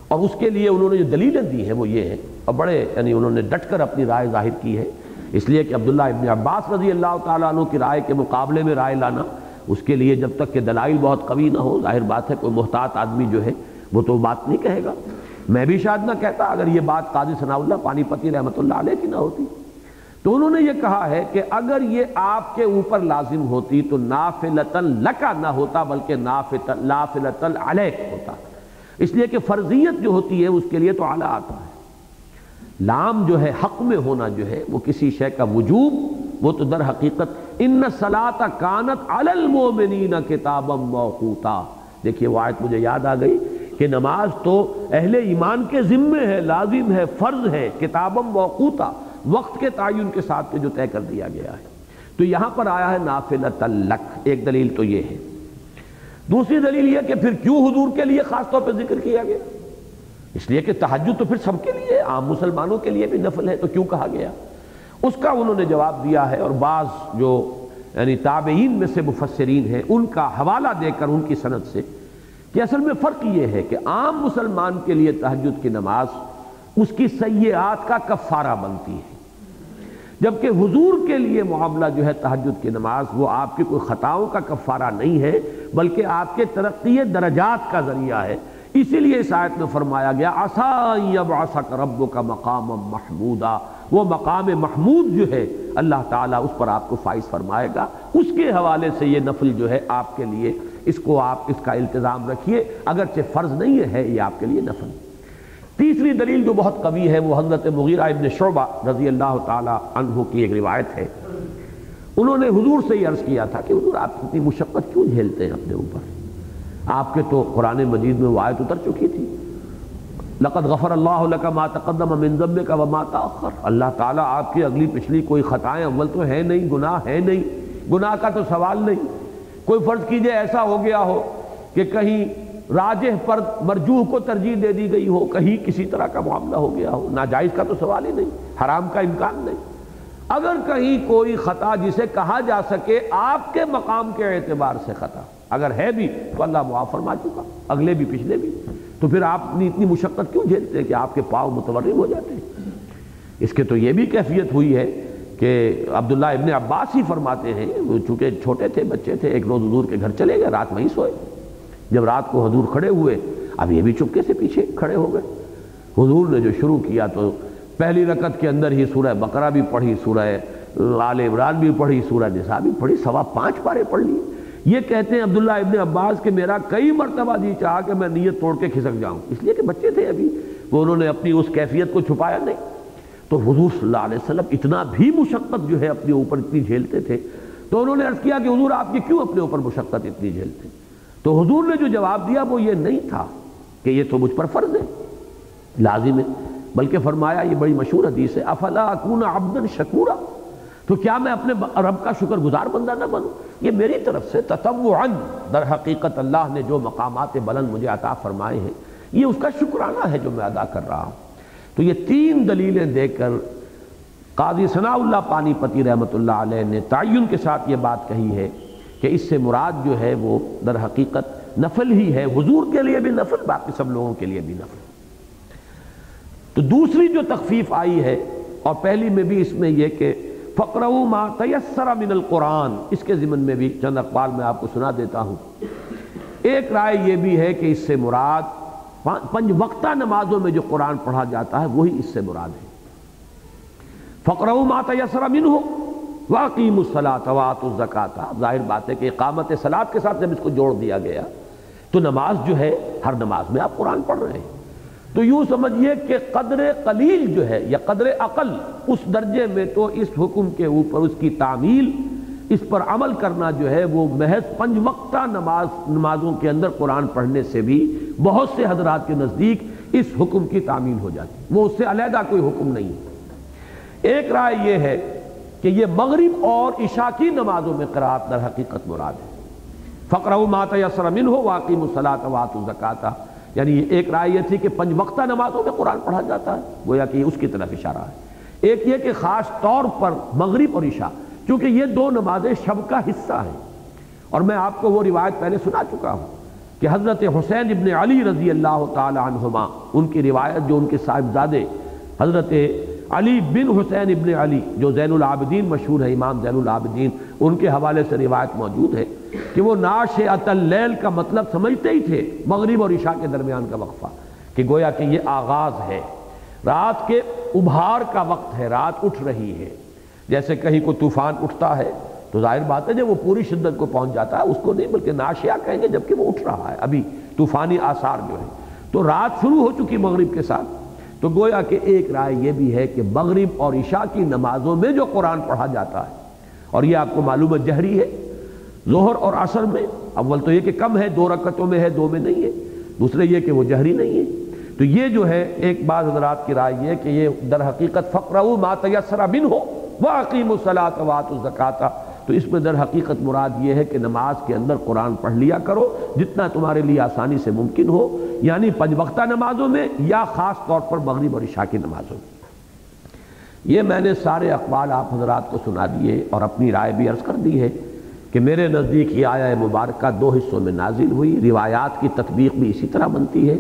اور اس کے لیے انہوں نے جو دلیلیں دی ہیں وہ یہ ہیں اور بڑے یعنی انہوں نے ڈٹ کر اپنی رائے ظاہر کی ہے۔ اس لیے کہ عبداللہ ابن عباس رضی اللہ تعالیٰ عنہ کی رائے کے مقابلے میں رائے لانا، اس کے لیے جب تک کہ دلائل بہت قوی نہ ہو، ظاہر بات ہے کوئی محتاط آدمی جو ہے وہ تو بات نہیں کہے گا۔ میں بھی شاید نہ کہتا اگر یہ بات قاضی ثناء اللہ پانی پتی رحمۃ اللہ علیہ کی نہ ہوتی۔ تو انہوں نے یہ کہا ہے کہ اگر یہ آپ کے اوپر لازم ہوتی تو نافلتن لکا نہ ہوتا، بلکہ نافلتن علیک ہوتا۔ اس لیے کہ فرضیت جو ہوتی ہے اس کے لیے تو اعلیٰ آتا ہے۔ لام جو ہے، حق میں ہونا جو ہے، وہ کسی شے کا وجوب، وہ تو در حقیقت ان سلاط کانت المومنین کتابم موقوتا۔ دیکھیے وہ آیت مجھے یاد آ گئی کہ نماز تو اہل ایمان کے ذمے ہے، لازم ہے، فرض ہے کتابم موقوتا، وقت کے تعین کے ساتھ جو طے کر دیا گیا ہے۔ تو یہاں پر آیا ہے نافلت الک ایک دلیل تو یہ ہے۔ دوسری دلیل یہ کہ پھر کیوں حضور کے لیے خاص طور پہ ذکر کیا گیا؟ اس لیے کہ تحجد تو پھر سب کے لیے عام مسلمانوں کے لیے بھی نفل ہے، تو کیوں کہا گیا؟ اس کا انہوں نے جواب دیا ہے اور بعض جو یعنی تابعین میں سے مفسرین ہیں، ان کا حوالہ دے کر ان کی صنعت سے کہ اصل میں فرق یہ ہے کہ عام مسلمان کے لیے تحجد کی نماز اس کی سیئات کا کفارہ بنتی ہے۔ جبکہ حضور کے لیے معاملہ جو ہے تحجد کی نماز، وہ آپ کی کوئی خطاؤں کا کفارہ نہیں ہے، بلکہ آپ کے ترقی درجات کا ذریعہ ہے۔ اسی لیے اس آیت میں فرمایا گیا آسا رب کا مقام محمودہ وہ مقام محمود جو ہے، اللہ تعالیٰ اس پر آپ کو فائز فرمائے گا۔ اس کے حوالے سے یہ نفل جو ہے آپ کے لیے، اس کو آپ اس کا التظام رکھیے۔ اگرچہ فرض نہیں ہے، یہ آپ کے لیے نفل۔ تیسری دلیل جو بہت قوی ہے، وہ حضرت مغیرہ ابن شعبہ رضی اللہ تعالیٰ عنہ کی ایک روایت ہے۔ انہوں نے حضور سے یہ عرض کیا تھا کہ حضور، آپ اتنی مشقت کیوں جھیلتے ہیں اپنے اوپر؟ آپ کے تو قرآن مجید میں وہ آیت اتر چکی تھی۔ لقد غفر اللہ ما تقدم من ذنبك وما تاخر اللہ تعالیٰ آپ کی اگلی پچھلی کوئی خطائیں اول تو ہے نہیں، گناہ ہے نہیں۔ گناہ کا تو سوال نہیں۔ کوئی فرض کیجیے ایسا ہو گیا ہو کہ کہیں راجہ پر مرجوح کو ترجیح دے دی گئی ہو، کہیں کسی طرح کا معاملہ ہو گیا ہو۔ ناجائز کا تو سوال ہی نہیں، حرام کا امکان نہیں۔ اگر کہیں کوئی خطا جسے کہا جا سکے، آپ کے مقام کے اعتبار سے خطا۔ اگر ہے بھی، تو اللہ معاف فرما چکا، اگلے بھی، پچھلے بھی۔ تو پھر آپ نے اتنی مشقت کیوں جھیلتے ہیں کہ آپ کے پاؤں متورم ہو جاتے ہیں؟ اس کے تو یہ بھی کیفیت ہوئی ہے کہ عبداللہ ابن عباس ہی فرماتے ہیں چونکہ چھوٹے تھے، بچے تھے، ایک روز حضور کے گھر چلے گئے، رات وہیں سوئے۔ جب رات کو حضور کھڑے ہوئے، اب یہ بھی چپکے سے پیچھے کھڑے ہو گئے۔ حضور نے جو شروع کیا تو پہلی رکت کے اندر ہی سورہ بقرہ بھی پڑھی، سورہ لال عمران بھی پڑھی، سورہ نساء بھی پڑھی، سوا پانچ پارے پڑھ لی یہ کہتے ہیں عبداللہ ابن عباس کہ میرا کئی مرتبہ جی چاہا کہ میں نیت توڑ کے کھسک جاؤں۔ اس لیے کہ بچے تھے ابھی، وہ انہوں نے اپنی اس کیفیت کو چھپایا نہیں۔ تو حضور صلی اللہ علیہ وسلم اتنا بھی مشقت جو ہے اپنے اوپر اتنی جھیلتے تھے۔ تو انہوں نے عرض کیا کہ حضور آپ کی کیوں اپنے اوپر مشقت اتنی جھیلتے؟ تو حضور نے جو جواب دیا وہ یہ نہیں تھا کہ یہ تو مجھ پر فرض ہے۔ لازم ہے۔ بلکہ فرمایا یہ بڑی مشہور حدیث ہے، افلا اکون عبدا شکورا۔ تو کیا میں اپنے رب کا شکر گزار بندہ نہ بنوں؟ یہ میری طرف سے تطوعا در حقیقت اللہ نے جو مقامات بلند مجھے عطا فرمائے ہیں، یہ اس کا شکرانہ ہے جو میں ادا کر رہا ہوں۔ تو یہ تین دلیلیں دے کر قاضی ثناء اللہ پانی پتی رحمۃ اللہ علیہ نے تعین کے ساتھ یہ بات کہی ہے۔ کہ اس سے مراد جو ہے وہ در حقیقت نفل ہی ہے۔ حضور کے لیے بھی نفل، باقی سب لوگوں کے لیے بھی نفل۔ تو دوسری جو تخفیف آئی ہے، اور پہلی میں بھی اس میں یہ کہ فقرو ما تیسر من القرآن، اس کے ضمن میں بھی چند اقبال میں آپ کو سنا دیتا ہوں۔ ایک رائے یہ بھی ہے کہ اس سے مراد، پنج وقتہ نمازوں میں جو قرآن پڑھا جاتا ہے، وہی اس سے مراد ہے۔ فقرو ما تیسر من ہو واقیم الصلاۃ وات الزکاتا ظاہر بات ہے کہ اقامت سلاد کے ساتھ جب اس کو جوڑ دیا گیا، تو نماز جو ہے، ہر نماز میں آپ قرآن پڑھ رہے ہیں۔ تو یوں سمجھیے کہ قدر قلیل جو ہے یا قدر عقل اس درجے میں تو اس حکم کے اوپر، اس کی تعمیل، اس پر عمل کرنا جو ہے، وہ محض پنج وقتہ نماز، نمازوں کے اندر قرآن پڑھنے سے بھی بہت سے حضرات کے نزدیک اس حکم کی تعمیل ہو جاتی۔ وہ اس سے علیحدہ کوئی حکم نہیں۔ ایک رائے یہ ہے کہ یہ مغرب اور عشاء کی نمازوں میں قرآت در حقیقت مراد ہے۔ فقر مات یسرمن ہو واقعی مسلاط وات زکاتہ یعنی ایک رائے یہ تھی کہ پنج وقتہ نمازوں میں قرآن پڑھا جاتا ہے۔ گویا کہ اس کی طرف اشارہ ہے۔ ایک یہ کہ خاص طور پر مغرب اور عشاء کیونکہ یہ دو نمازیں شب کا حصہ ہیں۔ اور میں آپ کو وہ روایت پہلے سنا چکا ہوں کہ حضرت حسین ابن علی رضی اللہ تعالی عنہما، ان کی روایت جو ان کے صاحبزادے حضرت علی بن حسین ابن علی، جو زین العابدین مشہور ہے، امام زین العابدین، ان کے حوالے سے روایت موجود ہے کہ وہ ناش اللیل کا مطلب سمجھتے ہی تھے، مغرب اور عشاء کے درمیان کا وقفہ، کہ گویا کہ یہ آغاز ہے۔ رات کے ابھار کا وقت ہے، رات اٹھ رہی ہے۔ جیسے کہیں کو طوفان اٹھتا ہے، تو ظاہر بات ہے، جب وہ پوری شدت کو پہنچ جاتا ہے، اس کو نہیں، بلکہ ناشیا کہیں گے، جبکہ وہ اٹھ رہا ہے۔ ابھی طوفانی آثار جو ہے تو رات شروع ہو چکی مغرب کے ساتھ۔ تو گویا کہ ایک رائے یہ بھی ہے کہ مغرب اور عشاء کی نمازوں میں جو قرآن پڑھا جاتا ہے، اور یہ آپ کو معلوم ہے جہری ہے، ظہر اور عصر میں، اول تو یہ کہ کم ہے، دو رکعتوں میں ہے، دو میں نہیں ہے، دوسرے یہ کہ وہ جہری نہیں ہے۔ تو یہ جو ہے، ایک بعض حضرات کی رائے یہ کہ یہ در حقیقت فقر ما تیسر بن ہو وہ عقیم الصلاۃ وات الزکاتہ تو اس میں در حقیقت مراد یہ ہے کہ نماز کے اندر قرآن پڑھ لیا کرو، جتنا تمہارے لیے آسانی سے ممکن ہو یعنی پنج وقتہ نمازوں میں یا خاص طور پر مغرب اور عشاء کی نمازوں میں۔ یہ میں نے سارے اقبال آپ حضرات کو سنا دیے اور اپنی رائے بھی عرض کر دی ہے کہ میرے نزدیک یہ آیا مبارکہ دو حصوں میں نازل ہوئی، روایات کی تطبیق بھی اسی طرح بنتی ہے۔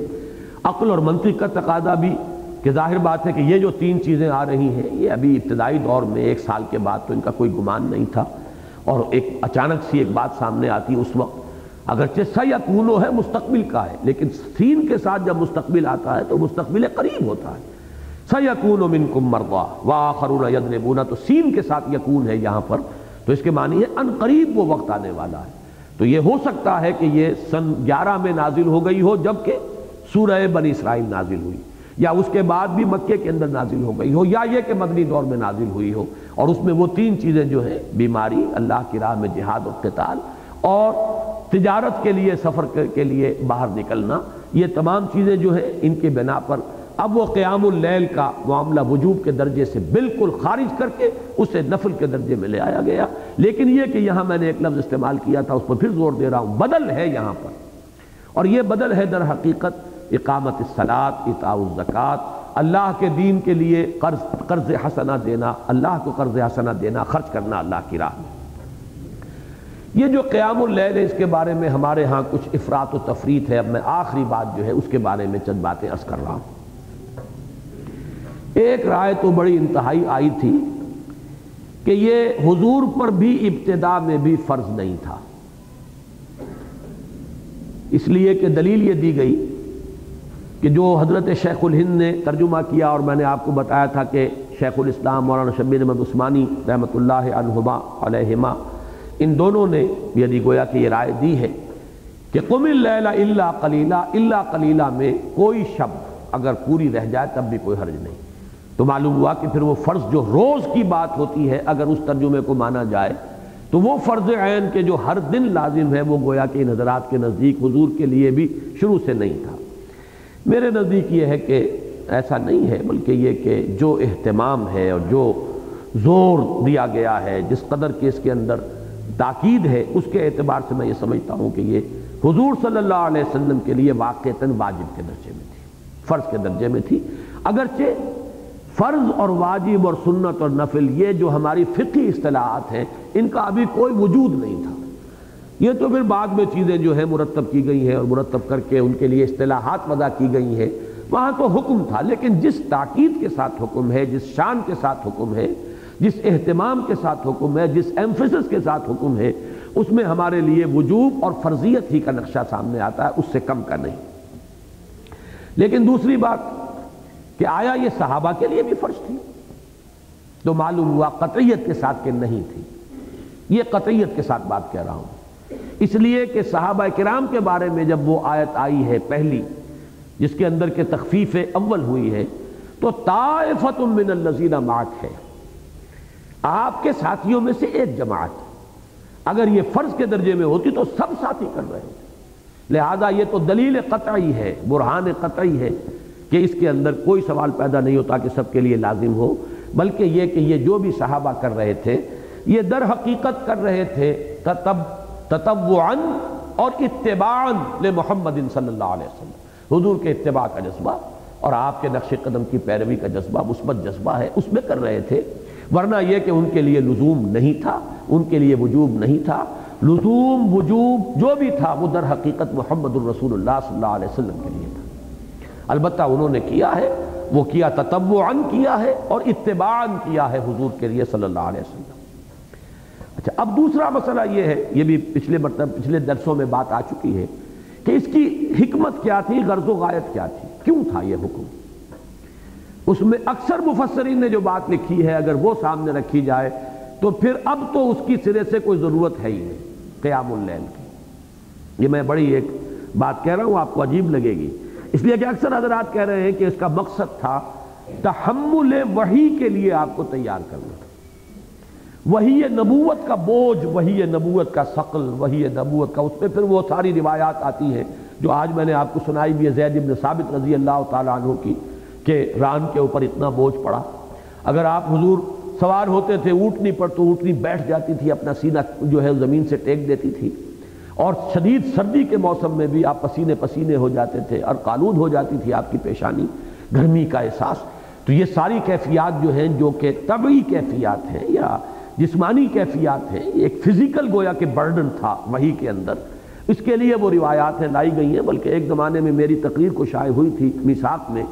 عقل اور منطق کا تقاضا بھی کہ ظاہر بات ہے کہ یہ جو تین چیزیں آ رہی ہیں، یہ ابھی ابتدائی دور میں ایک سال کے بعد تو ان کا کوئی گمان نہیں تھا۔ اور ایک اچانک سی ایک بات سامنے آتی ہے اس وقت۔ اگرچہ سی کونو ہے مستقبل کا ہے، لیکن سین کے ساتھ جب مستقبل آتا ہے تو مستقبل قریب ہوتا ہے۔ سیکون منکم مرضا واخرون یذنبون، تو سین کے ساتھ یکون ہے یہاں پر؟ تو اس کے معنی ہے ان قریب وہ وقت آنے والا ہے۔ تو یہ ہو سکتا ہے کہ یہ سن گیارہ میں نازل ہو گئی ہو، جبکہ سورہ بنی اسرائیل نازل ہوئی۔ یا اس کے بعد بھی مکے کے اندر نازل ہو گئی ہو، یا یہ کہ مدنی دور میں نازل ہوئی ہو۔ اور اس میں وہ تین چیزیں جو ہیں، بیماری، اللہ کی راہ میں جہاد و قتال، اور تجارت کے لیے، سفر کے لیے باہر نکلنا۔ یہ تمام چیزیں جو ہیں، ان کے بنا پر اب وہ قیام اللیل کا معاملہ وجوب کے درجے سے بالکل خارج کر کے اسے نفل کے درجے میں لے آیا گیا۔ لیکن یہ کہ یہاں میں نے ایک لفظ استعمال کیا تھا، اس پر پھر زور دے رہا ہوں۔ بدل ہے یہاں پر۔ اور یہ بدل ہے در حقیقت اقامت الصلاط اطاع الزکات، اللہ کے دین کے لیے قرض قرض حسنہ دینا، اللہ کو قرض حسنہ دینا، خرچ کرنا اللہ کی راہ میں۔ یہ جو قیام اللیل ہے، اس کے بارے میں ہمارے ہاں کچھ افراد و تفریط ہے۔ اب میں آخری بات جو ہے، اس کے بارے میں چند باتیں عرض کر رہا ہوں۔ ایک رائے تو بڑی انتہائی آئی تھی کہ یہ حضور پر بھی ابتدا میں بھی فرض نہیں تھا۔ اس لیے کہ دلیل یہ دی گئی کہ جو حضرت شیخ الہند نے ترجمہ کیا اور میں نے آپ کو بتایا تھا کہ شیخ الاسلام مولانا شبیر احمد عثمانی رحمۃ اللہ عنہما علیہما، ان دونوں نے یعنی گویا کہ یہ رائے دی ہے کہ قم اللیلہ اللہ قلیلہ اللہ قلیلہ میں کوئی شب اگر پوری رہ جائے تب بھی کوئی حرج نہیں۔ تو معلوم ہوا کہ پھر وہ فرض جو روز کی بات ہوتی ہے اگر اس ترجمے کو مانا جائے تو وہ فرض عین کے جو ہر دن لازم ہے وہ گویا کہ ان حضرات کے نزدیک حضور کے لیے بھی شروع سے نہیں تھا۔ میرے نزدیک یہ ہے کہ ایسا نہیں ہے، بلکہ یہ کہ جو اہتمام ہے اور جو زور دیا گیا ہے، جس قدر کے اس کے اندر تاکید ہے، اس کے اعتبار سے میں یہ سمجھتا ہوں کہ یہ حضور صلی اللہ علیہ وسلم کے لیے واقعتاً واجب کے درجے میں تھی، فرض کے درجے میں تھی۔ اگرچہ فرض اور واجب اور سنت اور نفل یہ جو ہماری فقی اصطلاحات ہیں، ان کا ابھی کوئی وجود نہیں تھا۔ یہ تو پھر بعد میں چیزیں جو ہیں مرتب کی گئی ہیں اور مرتب کر کے ان کے لیے اصطلاحات وضع کی گئی ہیں، وہاں تو حکم تھا، لیکن جس تاکید کے ساتھ حکم ہے، جس شان کے ساتھ حکم ہے، جس اہتمام کے ساتھ حکم ہے، جس ایمفسس کے ساتھ حکم ہے، اس میں ہمارے لیے وجوب اور فرضیت ہی کا نقشہ سامنے آتا ہے، اس سے کم کا نہیں۔ لیکن دوسری بات کہ آیا یہ صحابہ کے لیے بھی فرض تھی، تو معلوم ہوا قطعیت کے ساتھ کہ نہیں تھی۔ یہ قطعیت کے ساتھ بات کہہ رہا ہوں۔ اس لیے کہ صحابہ کرام کے بارے میں جب وہ آیت آئی ہے پہلی، جس کے اندر کے تخفیف اول ہوئی ہے، تو طائفت من الذین معک ہے۔ آپ کے ساتھیوں میں سے ایک جماعت، اگر یہ فرض کے درجے میں ہوتی تو سب ساتھی کر رہے تھے لہذا یہ تو دلیل قطعی ہے، برہان قطعی ہے کہ اس کے اندر کوئی سوال پیدا نہیں ہوتا کہ سب کے لیے لازم ہو، بلکہ یہ کہ یہ جو بھی صحابہ کر رہے تھے، یہ در حقیقت کر رہے تھے تطوعا اور اتباعا لمحمد صلی اللہ علیہ وسلم۔ حضور کے اتباع کا جذبہ اور آپ کے نقش قدم کی پیروی کا جذبہ، مثبت جذبہ ہے، اس میں کر رہے تھے۔ ورنہ یہ کہ ان کے لیے لزوم نہیں تھا، ان کے لیے وجوب نہیں تھا۔ لزوم، وجوب جو بھی تھا، وہ در حقیقت محمد الرسول اللہ صلی اللہ علیہ وسلم کے لیے تھا۔ البتہ انہوں نے کیا ہے، وہ کیا تطوعاً کیا ہے اور اتباعاً کیا ہے حضور کے لیے صلی اللہ علیہ وسلم۔ اچھا اب دوسرا مسئلہ یہ ہے، یہ بھی پچھلے مرتبہ پچھلے درسوں میں بات آ چکی ہے کہ اس کی حکمت کیا تھی، غرض و غایت کیا تھی؟ کیوں تھا یہ حکم؟ اس میں اکثر مفسرین نے جو بات لکھی ہے، اگر وہ سامنے رکھی جائے تو پھر اب تو اس کی سرے سے کوئی ضرورت ہے ہی نہیں، قیام اللیل کی۔ یہ میں بڑی ایک بات کہہ رہا ہوں، آپ کو عجیب لگے گی۔ اس لیے کہ اکثر حضرات کہہ رہے ہیں کہ اس کا مقصد تھا تحمل وحی کے لیے آپ کو تیار کرنا۔ وہی نبوت کا بوجھ، وہی نبوت کا ثقل، وہی نبوت کا اس پہ پھر وہ ساری روایات آتی ہیں جو آج میں نے آپ کو سنائی بھی ہے زید ابن ثابت رضی اللہ تعالیٰ عنہ کی کہ ران کے اوپر اتنا بوجھ پڑا۔ اگر آپ حضور سوار ہوتے تھے، اونٹنی پر تو اونٹنی بیٹھ جاتی تھی، اپنا سینہ جو ہے زمین سے ٹیک دیتی تھی۔ اور شدید سردی کے موسم میں بھی آپ پسینے پسینے ہو جاتے تھے، اور قالود ہو جاتی تھی آپ کی پیشانی۔ گرمی کا احساس۔ تو یہ ساری کیفیات جو ہیں، جو کہ طبعی کیفیات ہیں، یا جسمانی کیفیات ہیں۔ ایک فزیکل گویا کہ برڈن تھا وہی کے اندر۔ اس کے لیے وہ روایات ہیں، لائی گئی ہیں، بلکہ ایک زمانے میں میری تقریر کو شائع ہوئی تھی میساک میں،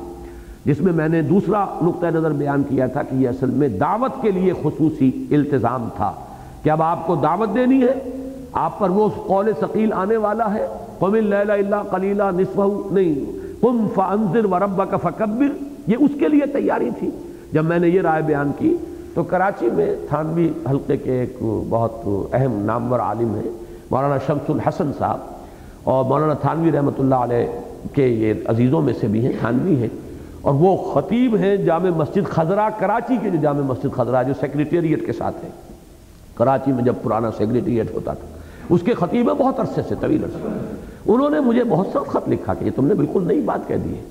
جس میں میں نے دوسرا نقطۂ نظر بیان کیا تھا کہ یہ اصل میں دعوت کے لیے خصوصی التزام تھا۔ کہ اب آپ کو دعوت دینی ہے، آپ پر وہ قول ثقیل آنے والا ہے۔ قم اللیل الا قلیلا نصفہ نہیں، قم فانذر وربک فکبر یہ اس کے لیے تیاری تھی۔ جب میں نے یہ رائے بیان کی تو کراچی میں تھانوی حلقے کے ایک بہت اہم نامور عالم ہیں، مولانا شمس الحسن صاحب، اور مولانا تھانوی رحمۃ اللہ علیہ کے یہ عزیزوں میں سے بھی ہیں، تھانوی ہیں۔ اور وہ خطیب ہیں جامع مسجد خضرہ کراچی کے جو جامع مسجد خضرہ جو سیکریٹریٹ کے ساتھ ہے کراچی میں جب پرانا سیکریٹریٹ ہوتا تھا، اس کے خطیب ہیں بہت عرصے سے، طویل عرصے انہوں نے مجھے بہت سخت خط لکھا کہ یہ تم نے بالکل نئی بات کہہ دی ہے۔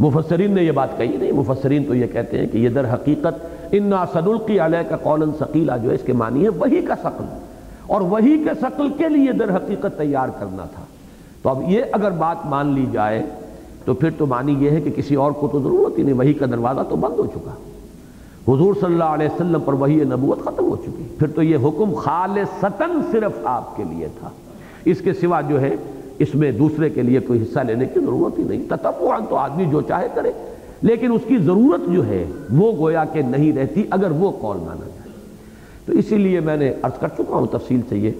مفسرین نے یہ بات کہی نہیں، مفسرین تو یہ کہتے ہیں کہ یہ در حقیقت انا صدالقی علیہ کا قول ثقیلہ جو ہے اس کے معنی ہے وہی کا ثقل۔ اور وہی کے ثقل کے لیے در حقیقت تیار کرنا تھا۔ تو اب یہ اگر بات مان لی جائے، تو پھر تو مانی یہ ہے کہ کسی اور کو تو ضرورت ہی نہیں، وہی کا دروازہ تو بند ہو چکا۔ حضور صلی اللہ علیہ وسلم پر وہی نبوت ختم ہو چکی۔ پھر تو یہ حکم خالصتاً صرف آپ کے لیے تھا۔ اس کے سوا جو ہے اس میں دوسرے کے لیے کوئی حصہ لینے کی ضرورت ہی نہیں۔ تتبعاً تو آدمی جو چاہے کرے، لیکن اس کی ضرورت جو ہے، وہ گویا کہ نہیں رہتی اگر وہ قول مانا جائے۔ تو اسی لیے میں نے عرض کر چکا ہوں تفصیل سے یہ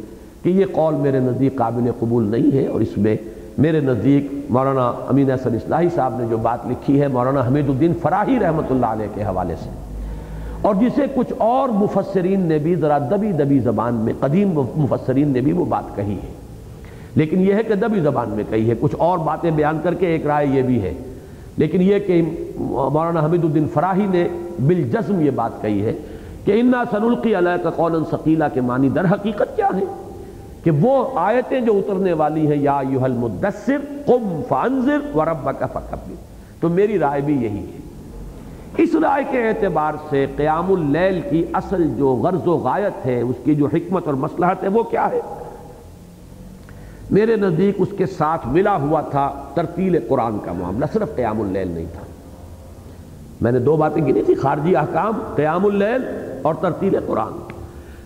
کہ یہ قول میرے نزدیک قابل قبول نہیں ہے اور اس میں میرے نزدیک مولانا امین حسن اصلاحی صاحب نے جو بات لکھی ہے، مولانا حمید الدین فراہی رحمۃ اللہ علیہ کے حوالے سے۔ اور جسے کچھ اور مفسرین نے بھی ذرا دبی دبی زبان میں، قدیم مفسرین نے بھی وہ بات کہی ہے۔ لیکن یہ ہے کہ دبی زبان میں کہی ہے، کچھ اور باتیں بیان کر کے ایک رائے یہ بھی ہے۔ لیکن یہ کہ مولانا حمید الدین فراہی نے بالجزم یہ بات کہی ہے کہ انا سنلقی علیہ کا قول ثقیلہ کے معنی در حقیقت کیا ہے؟ کہ وہ آیتیں جو اترنے والی ہیں، یا یوحل مدثر قم فانذر وربک فکبر۔ تو میری رائے بھی یہی ہے۔ اس رائے کے اعتبار سے قیام اللیل کی اصل جو غرض و غایت ہے، اس کی جو حکمت اور مسلحت ہے، وہ کیا ہے؟ میرے نزدیک اس کے ساتھ ملا ہوا تھا ترتیل قرآن کا معاملہ، صرف قیام اللیل نہیں تھا۔ میں نے دو باتیں گنی تھی، خارجی احکام، قیام اللیل اور ترتیل قرآن۔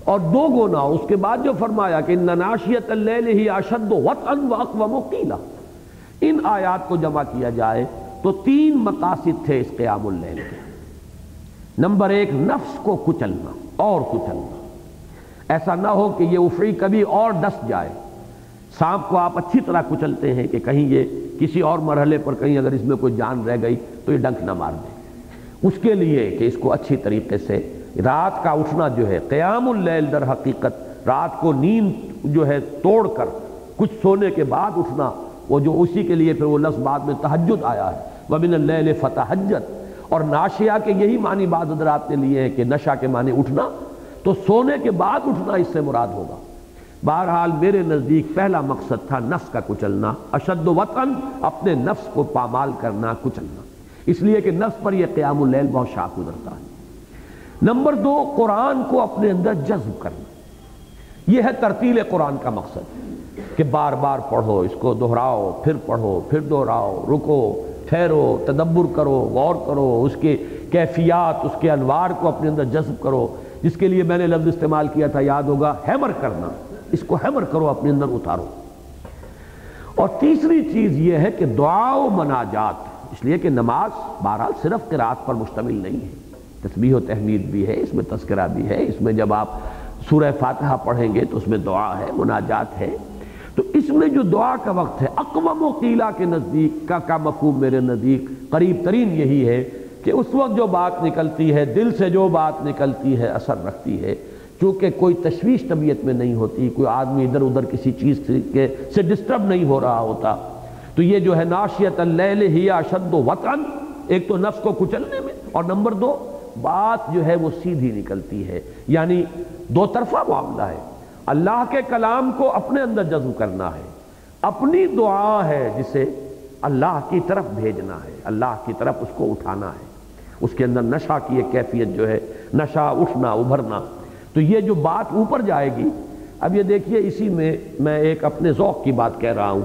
اور دو گونا اس کے بعد جو فرمایا کہ نناشیت اللیل ہی اشد وطن و اقوام و قیلہ ان آیات کو جمع کیا جائے تو تین مقاصد تھے اس قیام اللیل کے۔ نمبر ایک، نفس کو کچلنا، اور کچلنا۔ ایسا نہ ہو کہ یہ افری کبھی اور ڈس جائے۔ سانپ کو آپ اچھی طرح کچلتے ہیں کہ کہیں یہ کسی اور مرحلے پر کہیں اگر اس میں کوئی جان رہ گئی تو یہ ڈنک نہ مار دے۔ اس کے لیے کہ اس کو اچھی طریقے سے رات کا اٹھنا جو ہے، قیام اللیل در حقیقت رات کو نیند جو ہے توڑ کر کچھ سونے کے بعد اٹھنا، وہ جو اسی کے لیے پھر وہ لفظ بعد میں تحجد آیا ہے۔ وَمِنَ اللَّيْلِ فَتَحَجَّد۔ اور ناشیہ کے یہی معنی بعض حضرات نے لیے ہیں کہ نشہ کے معنی اٹھنا، تو سونے کے بعد اٹھنا اس سے مراد ہوگا۔ بہرحال میرے نزدیک پہلا مقصد تھا نفس کا کچلنا، اشد وطن اپنے نفس کو پامال کرنا، کچلنا۔ اس لیے کہ نفس پر یہ قیام اللیل بہت شاک گزرتا ہے۔ نمبر دو، قرآن کو اپنے اندر جذب کرنا۔ یہ ہے ترتیل قرآن کا مقصد کہ بار بار پڑھو، اس کو دہراؤ، پھر پڑھو، پھر دہراؤ، رکو، ٹھہرو، تدبر کرو، غور کرو، اس کے کیفیات، اس کے انوار کو اپنے اندر جذب کرو۔ جس کے لیے میں نے لفظ استعمال کیا تھا، یاد ہوگا، ہیمر کرنا۔ اس کو ہیمر کرو، اپنے اندر اتارو۔ اور تیسری چیز یہ ہے کہ دعا و مناجات، اس لیے کہ نماز بہرحال صرف قرآت پر مشتمل نہیں ہے۔ تسبیح و تحمید بھی ہے، اس میں تذکرہ بھی ہے۔ اس میں جب آپ سورہ فاتحہ پڑھیں گے تو اس میں دعا ہے، مناجات ہے۔ تو اس میں جو دعا کا وقت ہے اقوام و قیلہ کے نزدیک کا کا مفہوم میرے نزدیک قریب ترین یہی ہے کہ اس وقت جو بات نکلتی ہے، دل سے جو بات نکلتی ہے، اثر رکھتی ہے۔ چونکہ کوئی تشویش طبیعت میں نہیں ہوتی، کوئی آدمی ادھر ادھر کسی چیز کے سے ڈسٹرب نہیں ہو رہا ہوتا۔ تو یہ جو ہے ناشیت اللیل ہی اشد و وطن، ایک تو نفس کو کچلنے میں، اور نمبر دو، بات جو ہے وہ سیدھی نکلتی ہے۔ یعنی دو طرفہ معاملہ ہے۔ اللہ کے کلام کو اپنے اندر جذب کرنا ہے۔ اپنی دعا ہے جسے اللہ کی طرف بھیجنا ہے۔ اللہ کی طرف اس کو اٹھانا ہے۔ اس کے اندر نشہ کی ایک کیفیت جو ہے نشہ اٹھنا، ابھرنا۔ تو یہ جو بات اوپر جائے گی، اب یہ دیکھیے اسی میں میں ایک اپنے ذوق کی بات کہہ رہا ہوں۔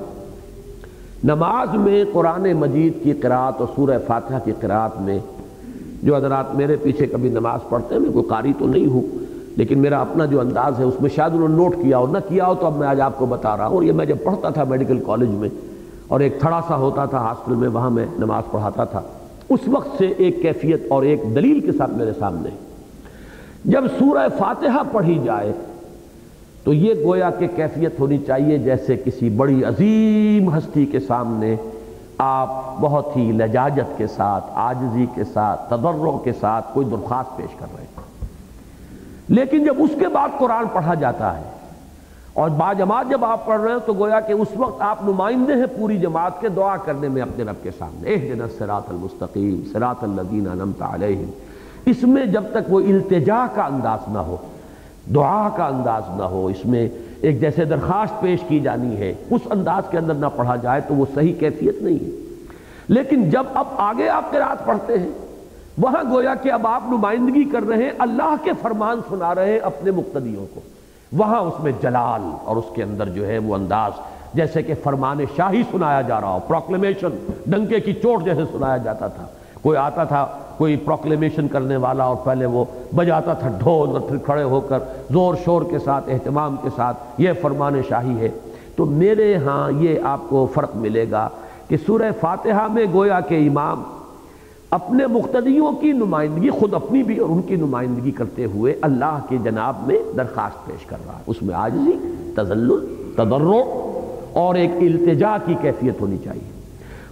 نماز میں قرآن مجید کی قرآت اور سورہ فاتحہ کی قرآت میں جو حضرات میرے پیچھے کبھی نماز پڑھتے ہیں، میں کوئی قاری تو نہیں ہوں، لیکن میرا اپنا جو انداز ہے، اس میں شاید انہوں نے نوٹ کیا ہو، نہ کیا ہو تو اب میں آج آپ کو بتا رہا ہوں۔ اور یہ میں جب پڑھتا تھا میڈیکل کالج میں، اور ایک تھڑا سا ہوتا تھا ہاسٹل میں، وہاں میں نماز پڑھاتا تھا۔ اس وقت سے ایک کیفیت اور ایک دلیل کے ساتھ میرے سامنے۔ جب سورہ فاتحہ پڑھی جائے تو یہ گویا کہ کیفیت ہونی چاہیے جیسے کسی بڑی عظیم ہستی کے سامنے آپ بہت ہی لجاجت کے ساتھ آجزی کے ساتھ تدروں کے ساتھ کوئی درخواست پیش کر رہے ہیں۔ لیکن جب اس کے بعد قرآن پڑھا جاتا ہے اور با جماعت جب آپ پڑھ رہے ہیں تو گویا کہ اس وقت آپ نمائندے ہیں پوری جماعت کے دعا کرنے میں اپنے رب کے سامنے۔ اے دن سرات المستقیم سرات الدین علیہم۔ اس میں جب تک وہ التجا کا انداز نہ ہو، دعا کا انداز نہ ہو، اس میں ایک جیسے درخواست پیش کی جانی ہے، اس انداز کے اندر نہ پڑھا جائے تو وہ صحیح کیفیت نہیں ہے۔ لیکن جب اب آگے آپ کے رات پڑھتے ہیں، وہاں گویا کہ اب آپ نمائندگی کر رہے ہیں، اللہ کے فرمان سنا رہے ہیں اپنے مقتدیوں کو۔ وہاں اس میں جلال اور اس کے اندر جو ہے وہ انداز، جیسے کہ فرمان شاہی سنایا جا رہا ہو پروکلیمیشن ڈنکے کی چوٹ جیسے سنایا جاتا تھا۔ کوئی آتا تھا، کوئی پروکلیمیشن کرنے والا اور پہلے وہ بجاتا تھا ڈھول اور پھر کھڑے ہو کر زور شور کے ساتھ، اہتمام کے ساتھ یہ فرمان شاہی ہے۔ تو میرے ہاں یہ آپ کو فرق ملے گا کہ سورہ فاتحہ میں گویا کہ امام اپنے مقتدیوں کی نمائندگی، خود اپنی بھی اور ان کی نمائندگی کرتے ہوئے اللہ کے جناب میں درخواست پیش کر رہا ہے۔ اس میں آجزی تزلل تضرع اور ایک التجا کی کیفیت ہونی چاہیے۔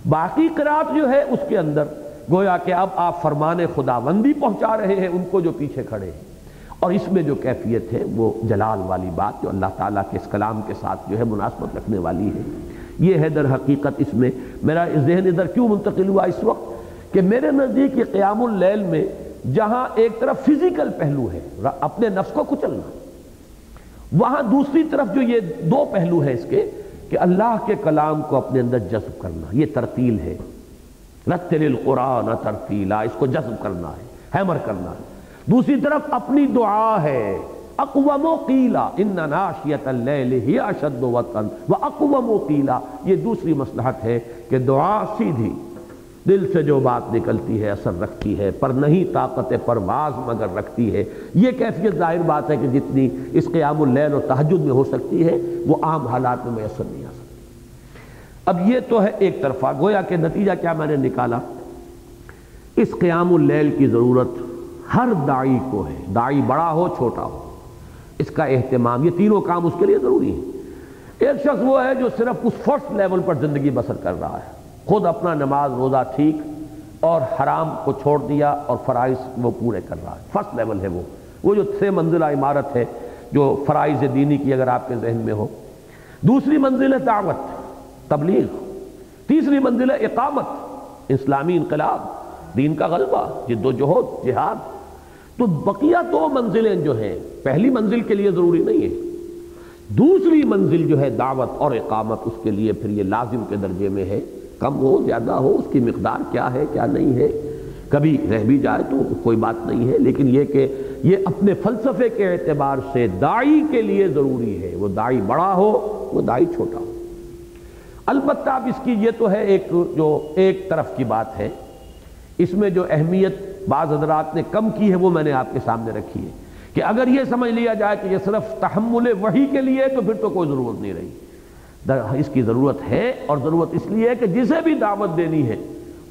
باقی قرآت جو ہے اس کے اندر گویا کہ اب آپ فرمان خداوندی پہنچا رہے ہیں ان کو جو پیچھے کھڑے ہیں۔ اور اس میں جو کیفیت ہے وہ جلال والی بات جو اللہ تعالیٰ کے اس کلام کے ساتھ جو ہے مناسبت رکھنے والی ہے۔ یہ ہے در حقیقت اس میں میرا ذہن ادھر کیوں منتقل ہوا اس وقت کہ میرے نزدیک یہ قیام اللیل میں جہاں ایک طرف فزیکل پہلو ہے، اپنے نفس کو کچلنا۔ وہاں دوسری طرف جو یہ دو پہلو ہے اس کے کہ اللہ کے کلام کو اپنے اندر جذب کرنا، یہ ترتیل ہے۔ رتل القرآن ترتیلا، اس کو جذب کرنا ہے ہیمر کرنا ہے۔ دوسری طرف اپنی دعا ہے اقوام و قیلا ان ناشیت اللیل ہی اشد وطن، و اقوام و قیلا یہ دوسری مصلحت ہے کہ دعا سیدھی، دل سے جو بات نکلتی ہے، اثر رکھتی ہے، پر نہیں طاقت پرواز مگر رکھتی ہے۔ یہ کیفیت ظاہر بات ہے کہ جتنی اس قیام اللیل و تحجد میں ہو سکتی ہے، وہ عام حالات میں میسر نہیں آ اب یہ تو ہے ایک طرفہ، گویا کہ نتیجہ کیا میں نے نکالا؟ اس قیام اللیل کی ضرورت ہر دائی کو ہے دائی بڑا ہو، چھوٹا ہو۔ اس کا اہتمام، یہ تینوں کام اس کے لیے ضروری ہے ایک شخص وہ ہے جو صرف اس فرسٹ لیول پر زندگی بسر کر رہا ہے۔ خود اپنا نماز روزہ ٹھیک اور حرام کو چھوڑ دیا اور فرائض وہ پورے کر رہا ہے۔ فرسٹ لیول ہے وہ۔ وہ جو سے منزلہ عمارت ہے، جو فرائض دینی کی اگر آپ کے ذہن میں ہو۔ دوسری منزل ہے دعوت۔ تبلیغ۔ تیسری منزل ہے اقامت، اسلامی انقلاب، دین کا غلبہ، جد و جہد، جہاد۔ تو بقیہ دو منزلیں جو ہیں، پہلی منزل کے لیے ضروری نہیں ہے، دوسری منزل جو ہے دعوت اور اقامت، اس کے لیے پھر یہ لازم کے درجے میں ہے، کم ہو، زیادہ ہو، اس کی مقدار کیا ہے، کیا نہیں ہے۔ کبھی رہ بھی جائے تو کوئی بات نہیں ہے، لیکن یہ کہ یہ اپنے فلسفے کے اعتبار سے دائی کے لیے ضروری ہے۔ وہ دائی بڑا ہو، وہ دائی چھوٹا ہو۔ البتہ اب اس کی یہ تو ہے ایک جو ایک طرف کی بات ہے، اس میں جو اہمیت بعض حضرات نے کم کی ہے وہ میں نے آپ کے سامنے رکھی ہے کہ اگر یہ سمجھ لیا جائے کہ یہ صرف تحمل وحی کے لیے تو پھر تو کوئی ضرورت نہیں رہی۔ اس کی ضرورت ہے اور ضرورت اس لیے ہے کہ جسے بھی دعوت دینی ہے،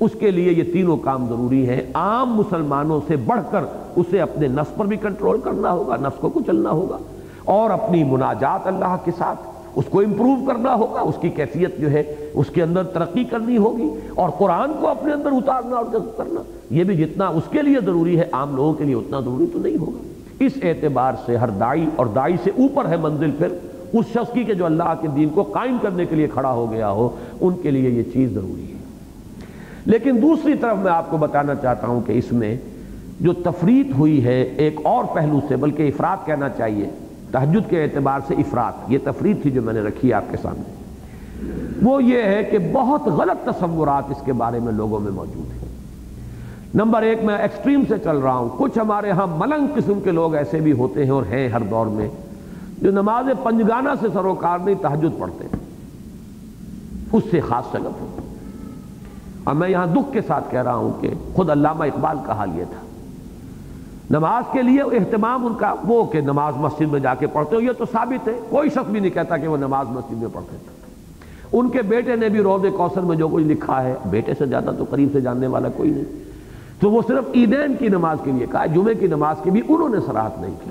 اس کے لیے یہ تینوں کام ضروری ہیں۔ عام مسلمانوں سے بڑھ کر اسے اپنے نفس پر بھی کنٹرول کرنا ہوگا، نفس کو کچلنا ہوگا اور اپنی مناجات اللہ کے ساتھ اس کو امپروو کرنا ہوگا، اس کی کیفیت جو ہے، اس کے اندر ترقی کرنی ہوگی اور قرآن کو اپنے اندر اتارنا اور کرنا، یہ بھی جتنا اس کے لیے ضروری ہے، عام لوگوں کے لیے اتنا ضروری تو نہیں ہوگا۔ اس اعتبار سے ہر دائی اور دائی سے اوپر ہے منزل پھر، اس شخص کی کہ جو اللہ کے دین کو قائم کرنے کے لیے کھڑا ہو گیا ہو، ان کے لیے یہ چیز ضروری ہے۔ لیکن دوسری طرف میں آپ کو بتانا چاہتا ہوں کہ اس میں جو تفریط ہوئی ہے، ایک اور پہلو سے، بلکہ افراد کہنا چاہیے تحجد کے اعتبار سے افراد، یہ تفریح تھی جو میں نے رکھی آپ کے سامنے۔ وہ یہ ہے کہ بہت غلط تصورات اس کے بارے میں لوگوں میں موجود ہیں۔ نمبر ایک، میں ایکسٹریم سے چل رہا ہوں۔ کچھ ہمارے ہاں ملنگ قسم کے لوگ ایسے بھی ہوتے ہیں اور ہیں ہر دور میں، جو نماز پنجگانہ سے سروکار نہیں تحجد پڑھتے اس سے خاص سلط ہو اور میں یہاں دکھ کے ساتھ کہہ رہا ہوں کہ خود علامہ اقبال کا حال یہ تھا۔ نماز کے لیے اہتمام ان کا وہ کہ نماز مسجد میں جا کے پڑھتے ہو، یہ تو ثابت ہے، کوئی شخص بھی نہیں کہتا کہ وہ نماز مسجد میں پڑھتے تھے ان کے بیٹے نے بھی روز کوثر میں جو کچھ لکھا ہے، بیٹے سے زیادہ تو قریب سے جاننے والا کوئی نہیں۔ تو وہ صرف عیدین کی نماز کے لیے کہا، جمعے کی نماز کی بھی انہوں نے سراحت نہیں کی۔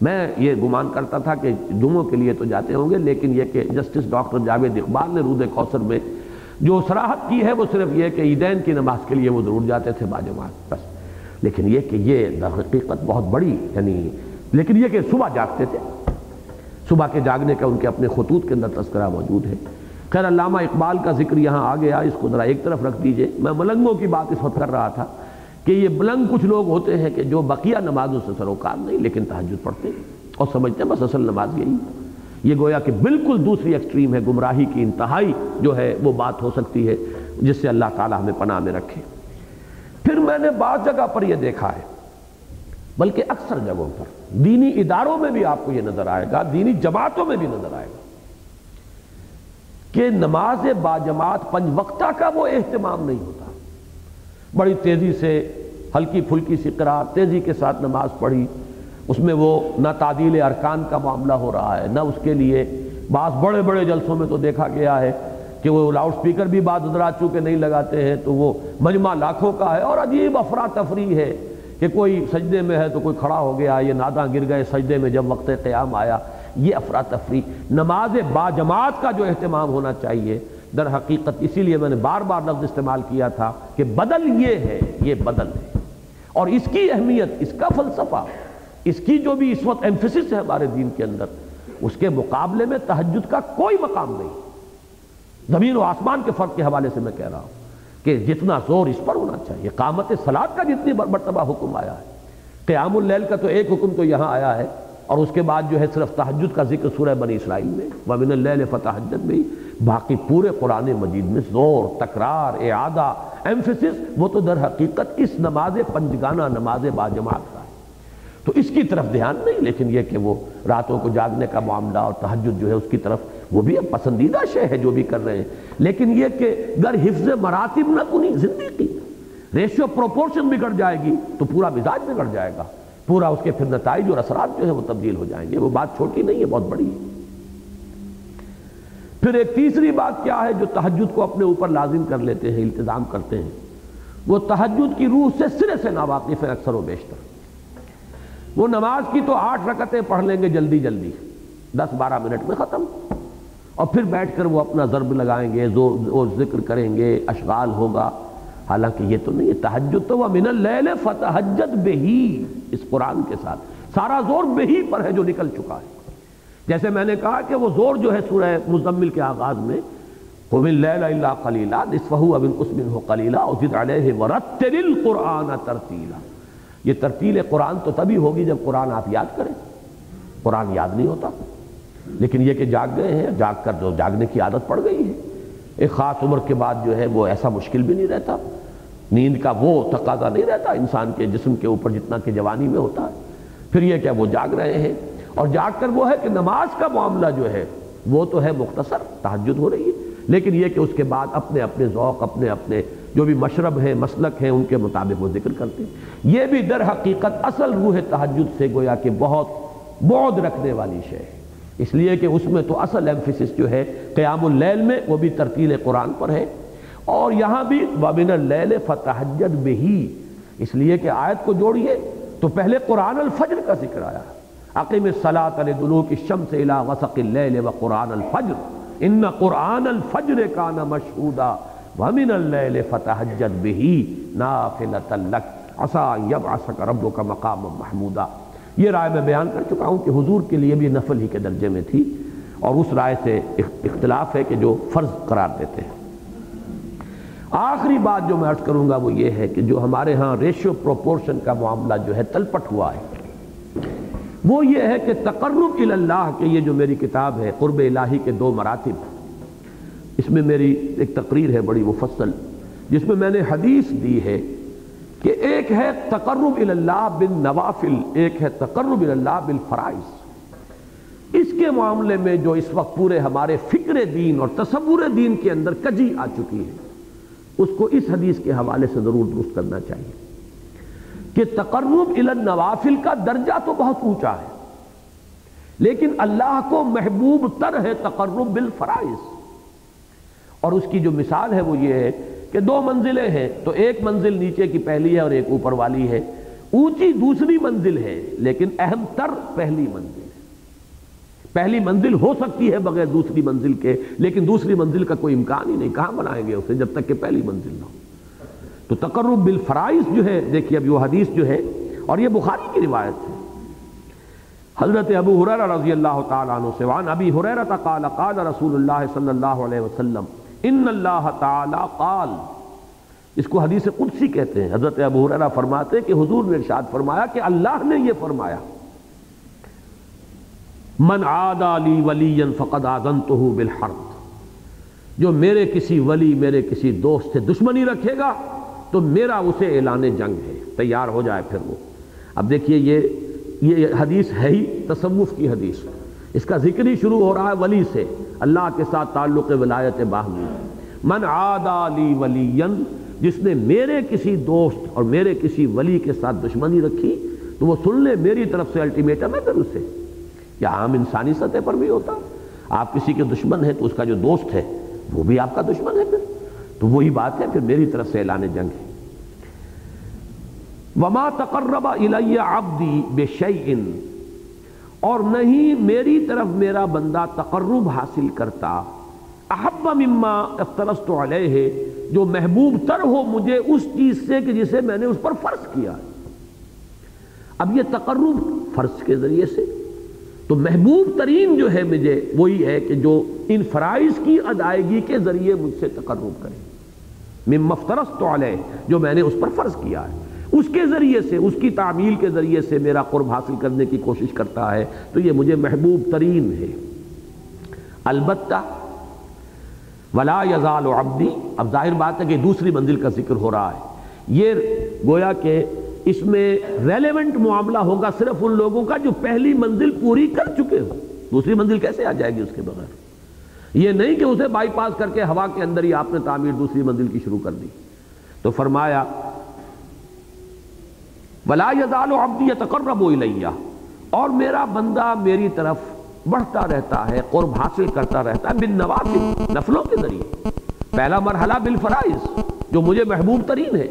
میں یہ گمان کرتا تھا کہ جمعوں کے لیے تو جاتے ہوں گے، لیکن یہ کہ جسٹس ڈاکٹر جاوید اقبال نے رود کوثر میں جو سراحت کی ہے، وہ صرف یہ کہ عیدین کی نماز کے لیے وہ ضرور جاتے تھے باجماعت بس۔ لیکن یہ کہ یہ در حقیقت بہت بڑی یعنی لیکن یہ کہ صبح جاگتے تھے۔ صبح کے جاگنے کا ان کے اپنے خطوط کے اندر تذکرہ موجود ہے۔ خیر، علامہ اقبال کا ذکر یہاں آ گیا اس کو ذرا ایک طرف رکھ دیجیے۔ میں ملنگوں کی بات اس وقت کر رہا تھا کہ یہ ملنگ کچھ لوگ ہوتے ہیں کہ جو بقیہ نمازوں سے سروکار نہیں، لیکن تحجد پڑھتے ہیں۔ اور سمجھتے ہیں بس اصل نماز یہی۔ یہ گویا کہ بالکل دوسری ایکسٹریم ہے، گمراہی کی انتہائی جو ہے وہ بات ہو سکتی ہے، جس سے اللہ تعالیٰ ہمیں پناہ میں رکھے۔ پھر میں نے بعض جگہ پر یہ دیکھا ہے، بلکہ اکثر جگہوں پر۔ دینی اداروں میں بھی آپ کو یہ نظر آئے گا، دینی جماعتوں میں بھی نظر آئے گا کہ نماز باجماعت پنج وقتہ کا وہ اہتمام نہیں ہوتا۔ بڑی تیزی سے ہلکی پھلکی سی قرآن تیزی کے ساتھ نماز پڑھی، اس میں وہ نہ تعدیل ارکان کا معاملہ ہو رہا ہے، نہ اس کے لیے بعض بڑے بڑے جلسوں میں تو دیکھا گیا ہے۔ کہ وہ لاؤڈ سپیکر بھی بعض حضرات چونکہ نہیں لگاتے ہیں، تو وہ مجمع لاکھوں کا ہے اور عجیب افراتفری ہے کہ کوئی سجدے میں ہے تو کوئی کھڑا ہو گیا، یہ ناداں گر گئے سجدے میں جب وقت قیام آیا۔ یہ افراتفری نماز با جماعت کا جو اہتمام ہونا چاہیے، در حقیقت اسی لیے میں نے بار بار لفظ استعمال کیا تھا کہ بدل یہ ہے، یہ بدل ہے۔ اور اس کی اہمیت، اس کا فلسفہ، اس کی جو بھی اس وقت ایمفیسس ہے ہمارے دین کے اندر، اس کے مقابلے میں تحجد کا کوئی مقام نہیں۔ زمین و آسمان کے فرق کے حوالے سے میں کہہ رہا ہوں کہ جتنا زور اس پر ہونا چاہیے قامت سلاد کا جتنی مرتبہ حکم آیا ہے۔ قیام اللیل کا تو ایک حکم تو یہاں آیا ہے، اور اس کے بعد جو ہے صرف تحجد کا ذکر سورہ بنی اسرائیل میں، وَمِنَ اللیل فتحجد میں باقی پورے قرآن مجید میں زور، تکرار، اعادہ ایمفیسس وہ تو در حقیقت اس نماز پنجگانہ نماز باجماعت کا تو اس کی طرف دھیان نہیں، لیکن یہ کہ وہ راتوں کو جاگنے کا معاملہ اور تحجد جو ہے اس کی طرف، وہ بھی پسندیدہ شے ہے جو بھی کر رہے ہیں۔ لیکن یہ کہ گر حفظ مراتب نہ کنی، زندگی ریشیو پروپورشن بگڑ جائے گی، تو پورا مزاج بگڑ جائے گا۔ پورا اس کے پھر نتائج اور اثرات جو ہے وہ تبدیل ہو جائیں گے۔ وہ بات چھوٹی نہیں ہے، بہت بڑی ہے۔ پھر ایک تیسری بات کیا ہے جو تحجد کو اپنے اوپر لازم کر لیتے ہیں، التزام کرتے ہیں۔ وہ تحجد کی روح سے سرے سے ناواقف ہے اکثر و بیشتر۔ وہ نماز کی تو آٹھ رکتیں پڑھ لیں گے جلدی جلدی۔ دس بارہ منٹ میں ختم۔ اور پھر بیٹھ کر وہ اپنا ضرب لگائیں گے وہ ذکر کریں گے، اشغال ہوگا۔ حالانکہ یہ تو نہیں ہے تحجد تو وہ من اللیل فتحجد بہی۔ اس قرآن کے ساتھ سارا زور بہی پر ہے جو نکل چکا ہے۔ جیسے میں نے کہا کہ وہ زور جو ہے سورہ مزمل کے آغاز میں قُمِ اللَّيْلَ إِلَّا قَلِيلًا نِصْفَهُ وَبِنْ قُسْمِنْهُ قَلِيلًا وَزِدْ عَلَيْهِ وَرَتِّلِ الْقُرْآنَ تَرْتِيلًا۔ یہ ترتیل قرآن تو تبھی ہوگی جب قرآن آپ یاد کریں۔ قرآن یاد نہیں ہوتا۔ لیکن یہ کہ جاگ گئے ہیں، جاگ کر جو جاگنے کی عادت پڑ گئی ہے۔ ایک خاص عمر کے بعد جو ہے وہ ایسا مشکل بھی نہیں رہتا۔ نیند کا وہ تقاضا نہیں رہتا انسان کے جسم کے اوپر جتنا کہ جوانی میں ہوتا ہے۔ پھر یہ کہ وہ جاگ رہے ہیں۔ اور جاگ کر وہ ہے کہ نماز کا معاملہ جو ہے وہ تو ہے مختصر تحجد ہو رہی ہے۔ لیکن یہ کہ اس کے بعد اپنے اپنے ذوق، اپنے اپنے جو بھی مشرب ہیں، مسلک ہیں، ان کے مطابق وہ ذکر کرتے ہیں۔ یہ بھی در حقیقت اصل روح تحجد سے گویا کہ بہت بعد رکھنے والی شے ہے۔ اس لیے کہ اس میں تو اصل ایمفیسس جو ہے، قیام اللیل میں وہ بھی ترتیل قرآن پر ہے۔ اور یہاں بھی وَبِنَ اللیل فتحجد بہی۔ اس لیے کہ آیت کو جوڑیے، تو پہلے قرآن الفجر کا ذکر آیا۔ عقیم الصلاة لدلوک الشمس الى غسق اللیل وقرآن الفجر۔ ان قرآن الفجر کان مشہودا۔ وَمِنَ اللیل فتحجد بہی نافلت لک عصا یبعثک ربک مقام محمودا۔ یہ رائے میں بیان کر چکا ہوں کہ حضور کے لیے بھی نفل ہی کے درجے میں تھی اور اس رائے سے اختلاف ہے کہ جو فرض قرار دیتے ہیں۔ آخری بات جو میں عرض کروں گا وہ یہ ہے کہ جو ہمارے ہاں ریشو پروپورشن کا معاملہ جو ہے تلپٹ ہوا ہے، وہ یہ ہے کہ تقرب اللہ کے یہ جو میری کتاب ہے قرب الہی کے دو مراتب اس میں میری ایک تقریر ہے بڑی مفصل، جس میں میں نے حدیث دی ہے کہ ایک ہے تقرب اللہ بن نوافل ایک ہے تقرب اللہ بالفرائض۔ اس کے معاملے میں جو اس وقت پورے ہمارے فکر دین اور تصور دین کے اندر کجی آ چکی ہے، اس کو اس حدیث کے حوالے سے ضرور درست کرنا چاہیے کہ تقرب النوافل کا درجہ تو بہت اونچا ہے، لیکن اللہ کو محبوب تر ہے تقرب بالفرائض۔ اور اس کی جو مثال ہے وہ یہ ہے کہ دو منزلیں ہیں، تو ایک منزل نیچے کی پہلی ہے اور ایک اوپر والی ہے۔ اونچی دوسری منزل ہے، لیکن اہم تر پہلی منزل ہے۔ پہلی منزل ہو سکتی ہے بغیر دوسری منزل کے، لیکن دوسری منزل کا کوئی امکان ہی نہیں، کہاں بنائیں گے اسے جب تک کہ پہلی منزل نہ ہو؟ تو تقرب بالفرائض جو ہے، دیکھیے اب یہ حدیث جو ہے، اور یہ بخاری کی روایت ہے۔ حضرت ابو حریرہ رضی اللہ تعالیٰ عنہ سے وان ابی حریرہ قال قال رسول اللہ صلی اللہ علیہ وسلم ان اللہ تعالی قال اس کو حدیث قدسی کہتے ہیں۔ حضرت ابو حریرہ فرماتے ہیں کہ حضور نے ارشاد فرمایا کہ اللہ نے یہ فرمایا۔ من عادا لی ولی فقد آذنتہ بالحرب. جو میرے کسی ولی، میرے کسی دوست سے دشمنی رکھے گا، تو میرا اسے اعلان جنگ ہے۔ تیار ہو جائے پھر وہ۔ اب دیکھیے یہ یہ حدیث ہے ہی، تصوف کی حدیث۔ اس کا ذکر ہی شروع ہو رہا ہے ولی سے۔ اللہ کے ساتھ تعلق ولایت باہمی من عادا لی ولی جس نے میرے کسی دوست اور میرے کسی ولی کے ساتھ دشمنی رکھی، تو وہ سن لے، میری طرف سے الٹیمیٹم ہے پھر اسے۔ یا عام انسانی سطح پر بھی ہوتا؟ آپ کسی کے دشمن ہیں تو اس کا جو دوست ہے، وہ بھی آپ کا دشمن ہے پھر۔ تو وہی بات ہے، پھر میری طرف سے اعلان جنگ ہے۔ وما تقرب الی عبدی بشیء اور نہیں میری طرف میرا بندہ تقرب حاصل کرتا۔ احب مما افترست علیہ، جو محبوب تر ہو مجھے اس چیز سے کہ جسے میں نے اس پر فرض کیا۔ ہے اب یہ تقرب فرض کے ذریعے سے۔ تو محبوب ترین جو ہے مجھے وہی ہے کہ جو ان فرائض کی ادائیگی کے ذریعے مجھ سے تقرب کرے۔ مفترست علیہ، جو میں نے اس پر فرض کیا ہے۔ اس کے ذریعے سے، اس کی تعمیل کے ذریعے سے میرا قرب حاصل کرنے کی کوشش کرتا ہے۔ تو یہ مجھے محبوب ترین ہے۔ البتہ ولا یزال و عبدی، اب ظاہر بات ہے کہ دوسری منزل کا ذکر ہو رہا ہے۔ یہ گویا کہ اس میں ریلیونٹ معاملہ ہوگا صرف ان لوگوں کا جو پہلی منزل پوری کر چکے ہو دوسری منزل کیسے آ جائے گی اس کے بغیر؟ یہ نہیں کہ اسے بائی پاس کر کے ہوا کے اندر ہی آپ نے تعمیر دوسری منزل کی شروع کر دی۔ تو فرمایا ولا یزال عبدی تقرب و اور میرا بندہ میری طرف بڑھتا رہتا ہے، قرب حاصل کرتا رہتا ہے بن نوافل، نفلوں کے ذریعے۔ پہلا مرحلہ بالفرائض، جو مجھے محبوب ترین ہے۔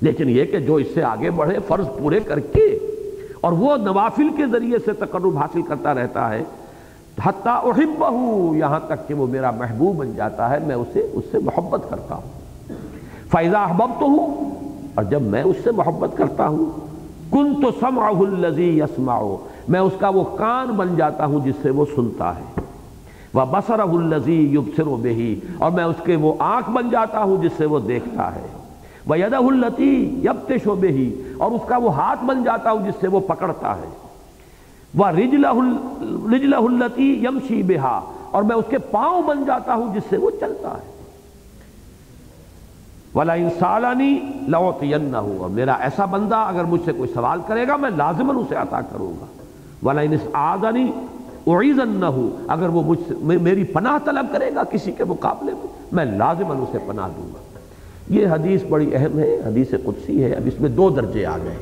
لیکن یہ کہ جو اس سے آگے بڑھے، فرض پورے کر کے اور وہ نوافل کے ذریعے سے تقرب حاصل کرتا رہتا ہے۔ حتیٰ احبہ، یہاں تک کہ وہ میرا محبوب بن جاتا ہے، میں اسے، اس سے محبت کرتا ہوں۔ فائزہ احباب تو ہوں اور جب میں اس سے محبت کرتا ہوں کن تو سمعہ الذی یسمعہ میں اس کا وہ کان بن جاتا ہوں جس سے وہ سنتا ہے۔ وہ بسر الزی یبصر و بہی، اور میں اس کے وہ آنکھ بن جاتا ہوں جس سے وہ دیکھتا ہے۔ وہ یدہ التی یبتش و بہی، اور اس کا وہ ہاتھ بن جاتا ہوں جس سے وہ پکڑتا ہے۔ وہ رجلہ التی یمشی بہا، اور میں اس کے پاؤں بن جاتا ہوں جس سے وہ چلتا ہے۔ ولا انسالانی لوت نہ ہوا میرا ایسا بندہ اگر مجھ سے کوئی سوال کرے گا، میں لازمن اسے عطا کروں گا. ولا آدانی اعیزن نہ ہو اگر وہ مجھ سے میری پناہ طلب کرے گا کسی کے مقابلے میں میں لازمن اسے پناہ دوں گا. یہ حدیث بڑی اہم ہے، حدیث قدسی ہے، اب اس میں دو درجے آ گئے.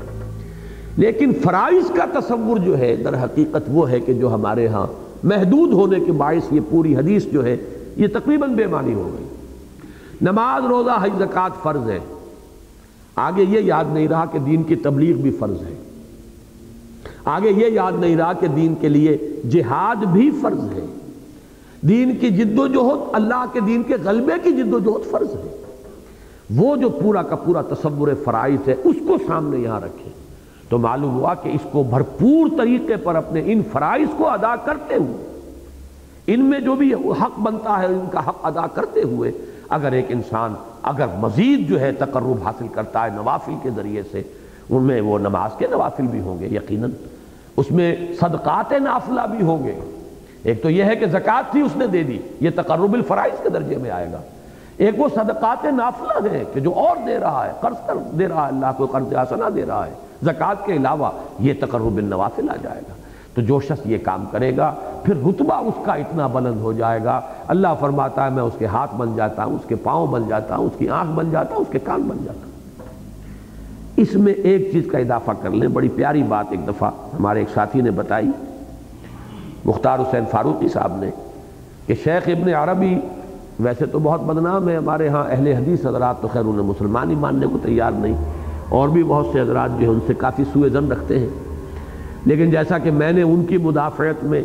لیکن فرائض کا تصور جو ہے، در حقیقت وہ ہے کہ جو ہمارے ہاں محدود ہونے کے باعث یہ پوری حدیث جو ہے، یہ تقریباً بے معنی ہو گئی. نماز روزہ حج زکات فرض ہے۔ آگے یہ یاد نہیں رہا کہ دین کی تبلیغ بھی فرض ہے۔ آگے یہ یاد نہیں رہا کہ دین کے لیے جہاد بھی فرض ہے۔ دین کی جد و جہد اللہ کے دین کے غلبے کی جد و جہد فرض ہے۔ وہ جو پورا کا پورا تصور فرائض ہے، اس کو سامنے یہاں رکھیں۔ تو معلوم ہوا کہ اس کو بھرپور طریقے پر اپنے ان فرائض کو ادا کرتے ہوئے، ان میں جو بھی حق بنتا ہے، ان کا حق ادا کرتے ہوئے اگر ایک انسان اگر مزید جو ہے تقرب حاصل کرتا ہے نوافل کے ذریعے سے، ان میں وہ نماز کے نوافل بھی ہوں گے، یقیناً۔ اس میں صدقات نافلہ بھی ہوں گے۔ ایک تو یہ ہے کہ زکوٰۃ تھی اس نے دے دی، یہ تقرب الفرائض کے درجے میں آئے گا۔ ایک وہ صدقات نافلہ ہے کہ جو اور دے رہا ہے، قرض کر دے رہا ہے، اللہ کو قرض آسنا دے رہا ہے۔ زکوٰۃ کے علاوہ یہ تقرب النوافل آ جائے گا۔ تو جو شخص یہ کام کرے گا پھر رتبہ اس کا اتنا بلند ہو جائے گا۔ اللہ فرماتا ہے، میں اس کے ہاتھ بن جاتا ہوں، اس کے پاؤں بن جاتا ہوں، اس کی آنکھ بن جاتا ہوں، اس کے کان بن جاتا ہوں۔ اس میں ایک چیز کا اضافہ کر لیں۔ بڑی پیاری بات ایک دفعہ ہمارے ایک ساتھی نے بتائی، مختار حسین فاروقی صاحب نے، کہ شیخ ابن عربی ویسے تو بہت بدنام ہے، ہمارے ہاں اہل حدیث حضرات تو خیر انہیں مسلمان ہی ماننے کو تیار نہیں۔ اور بھی بہت سے حضرات جو ہیں، ان سے کافی سوئے زن رکھتے ہیں۔ لیکن جیسا کہ میں نے ان کی مدافعت میں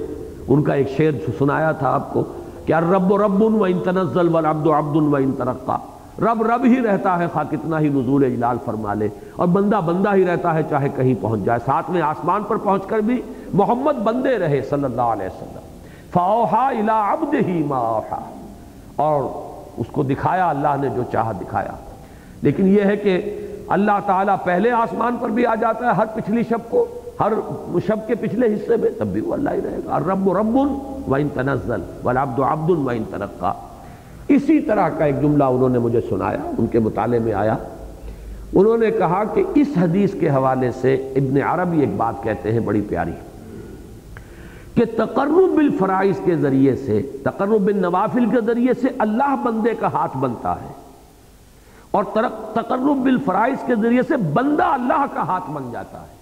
ان کا ایک شعر سنایا تھا آپ کو کہ رب و رب و ان تنزل و عبد و عبد و ان ترقا۔ رب رب ہی رہتا ہے، خواہ کتنا ہی نزول اجلال فرما لے۔ اور بندہ بندہ ہی رہتا ہے، چاہے کہیں پہنچ جائے۔ ساتھ میں آسمان پر پہنچ کر بھی محمد بندے رہے صلی اللہ علیہ وسلم۔ فاوحا الى عبد ہی ما اوحا۔ اور اس کو دکھایا، اللہ نے جو چاہا دکھایا۔ لیکن یہ ہے کہ اللہ تعالیٰ پہلے آسمان پر بھی آ جاتا ہے، ہر پچھلی شب کو۔ ہر شب کے پچھلے حصے میں تب بھی وہ اللہ ہی رہے گا۔ رب رب و ان تنزل والعبد عبد و ان ترقا اسی طرح کا ایک جملہ انہوں نے مجھے سنایا، ان کے مطالعے میں آیا۔ انہوں نے کہا کہ اس حدیث کے حوالے سے ابن عربی ایک بات کہتے ہیں بڑی پیاری، کہ تقرب بالفرائض کے ذریعے سے، تقرب بالنوافل کے ذریعے سے اللہ بندے کا ہاتھ بنتا ہے۔ اور تقرب بالفرائض کے ذریعے سے بندہ اللہ کا ہاتھ بن جاتا ہے۔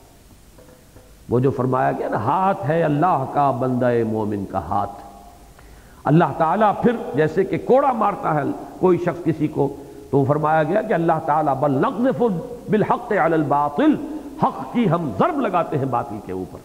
وہ جو فرمایا گیا نا، ہاتھ ہے اللہ کا، بندہ مومن کا ہاتھ۔ اللہ تعالیٰ پھر جیسے کہ کوڑا مارتا ہے کوئی شخص کسی کو، تو فرمایا گیا کہ اللہ تعالیٰ بل نقذف بالحق علی الباطل، حق کی ہم ضرب لگاتے ہیں باطل کے اوپر۔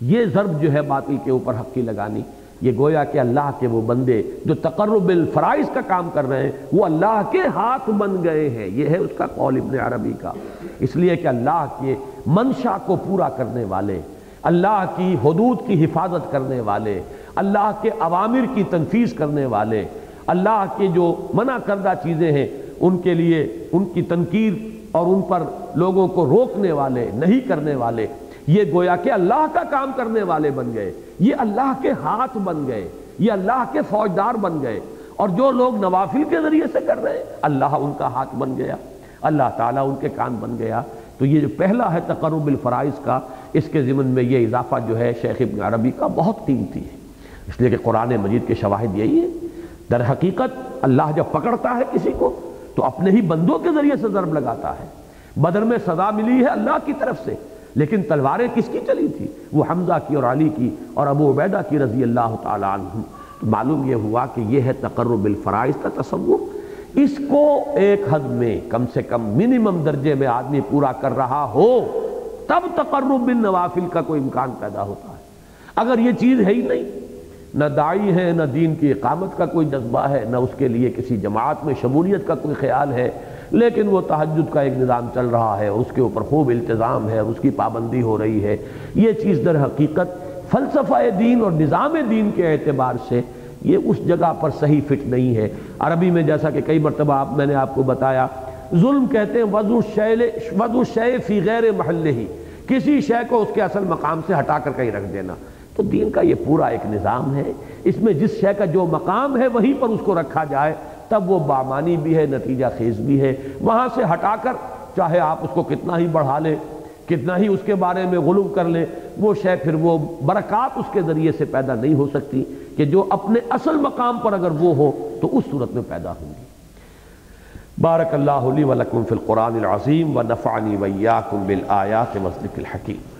یہ ضرب جو ہے باطل کے اوپر حق کی لگانی۔ یہ گویا کہ اللہ کے وہ بندے جو تقرب الفرائض کا کام کر رہے ہیں، وہ اللہ کے ہاتھ بن گئے ہیں۔ یہ ہے اس کا قول ابن عربی کا۔ اس لیے کہ اللہ کے منشا کو پورا کرنے والے، اللہ کی حدود کی حفاظت کرنے والے، اللہ کے عوامر کی تنفیذ کرنے والے، اللہ کے جو منع کردہ چیزیں ہیں، ان کے لیے ان کی تنقید اور ان پر لوگوں کو روکنے والے، نہیں کرنے والے۔ یہ گویا کہ اللہ کا کام کرنے والے بن گئے۔ یہ اللہ کے ہاتھ بن گئے۔ یہ اللہ کے فوجدار بن گئے۔ اور جو لوگ نوافل کے ذریعے سے کر رہے ہیں، اللہ ان کا ہاتھ بن گیا۔ اللہ تعالیٰ ان کے کان بن گیا۔ تو یہ جو پہلا ہے تقرب الفرائض کا، اس کے ضمن میں یہ اضافہ جو ہے شیخ ابن عربی کا بہت قیمتی ہے۔ اس لیے کہ قرآن مجید کے شواہد یہی ہے در حقیقت اللہ جب پکڑتا ہے کسی کو، تو اپنے ہی بندوں کے ذریعے سے ضرب لگاتا ہے۔ بدر میں سزا ملی ہے اللہ کی طرف سے، لیکن تلواریں کس کی چلی تھی؟ وہ حمزہ کی اور علی کی اور ابو عبیدہ کی رضی اللہ تعالیٰ عنہ۔ تو معلوم یہ ہوا کہ یہ ہے تقرب الفرائض کا تصور اس کو ایک حد میں کم سے کم منیمم درجے میں آدمی پورا کر رہا ہو، تب تقرب بالنوافل کا کوئی امکان پیدا ہوتا ہے۔ اگر یہ چیز ہے ہی نہیں، نہ دائی ہے، نہ دین کی اقامت کا کوئی جذبہ ہے، نہ اس کے لیے کسی جماعت میں شمولیت کا کوئی خیال ہے، لیکن وہ تحجد کا ایک نظام چل رہا ہے، اس کے اوپر خوب التظام ہے، اس کی پابندی ہو رہی ہے۔ یہ چیز در حقیقت فلسفہ دین اور نظام دین کے اعتبار سے یہ اس جگہ پر صحیح فٹ نہیں ہے۔ عربی میں جیسا کہ کئی مرتبہ آپ میں نے آپ کو بتایا، ظلم کہتے ہیں وضو شیل وضو شے فی غیر محلے ہی کسی شے کو اس کے اصل مقام سے ہٹا کر کہیں رکھ دینا۔ تو دین کا یہ پورا ایک نظام ہے۔ اس میں جس شے کا جو مقام ہے، وہیں پر اس کو رکھا جائے۔ تب وہ بامانی بھی ہے، نتیجہ خیز بھی ہے۔ وہاں سے ہٹا کر چاہے آپ اس کو کتنا ہی بڑھا لیں، کتنا ہی اس کے بارے میں غلوم کر لیں، وہ شے پھر وہ برکات اس کے ذریعے سے پیدا نہیں ہو سکتی۔ کہ جو اپنے اصل مقام پر اگر وہ ہو تو اس صورت میں پیدا ہوں گی۔ بارک اللہ لی لکم فی القرآن العظیم و نفعنی ویاکم بالآیات مصدق الحکیم۔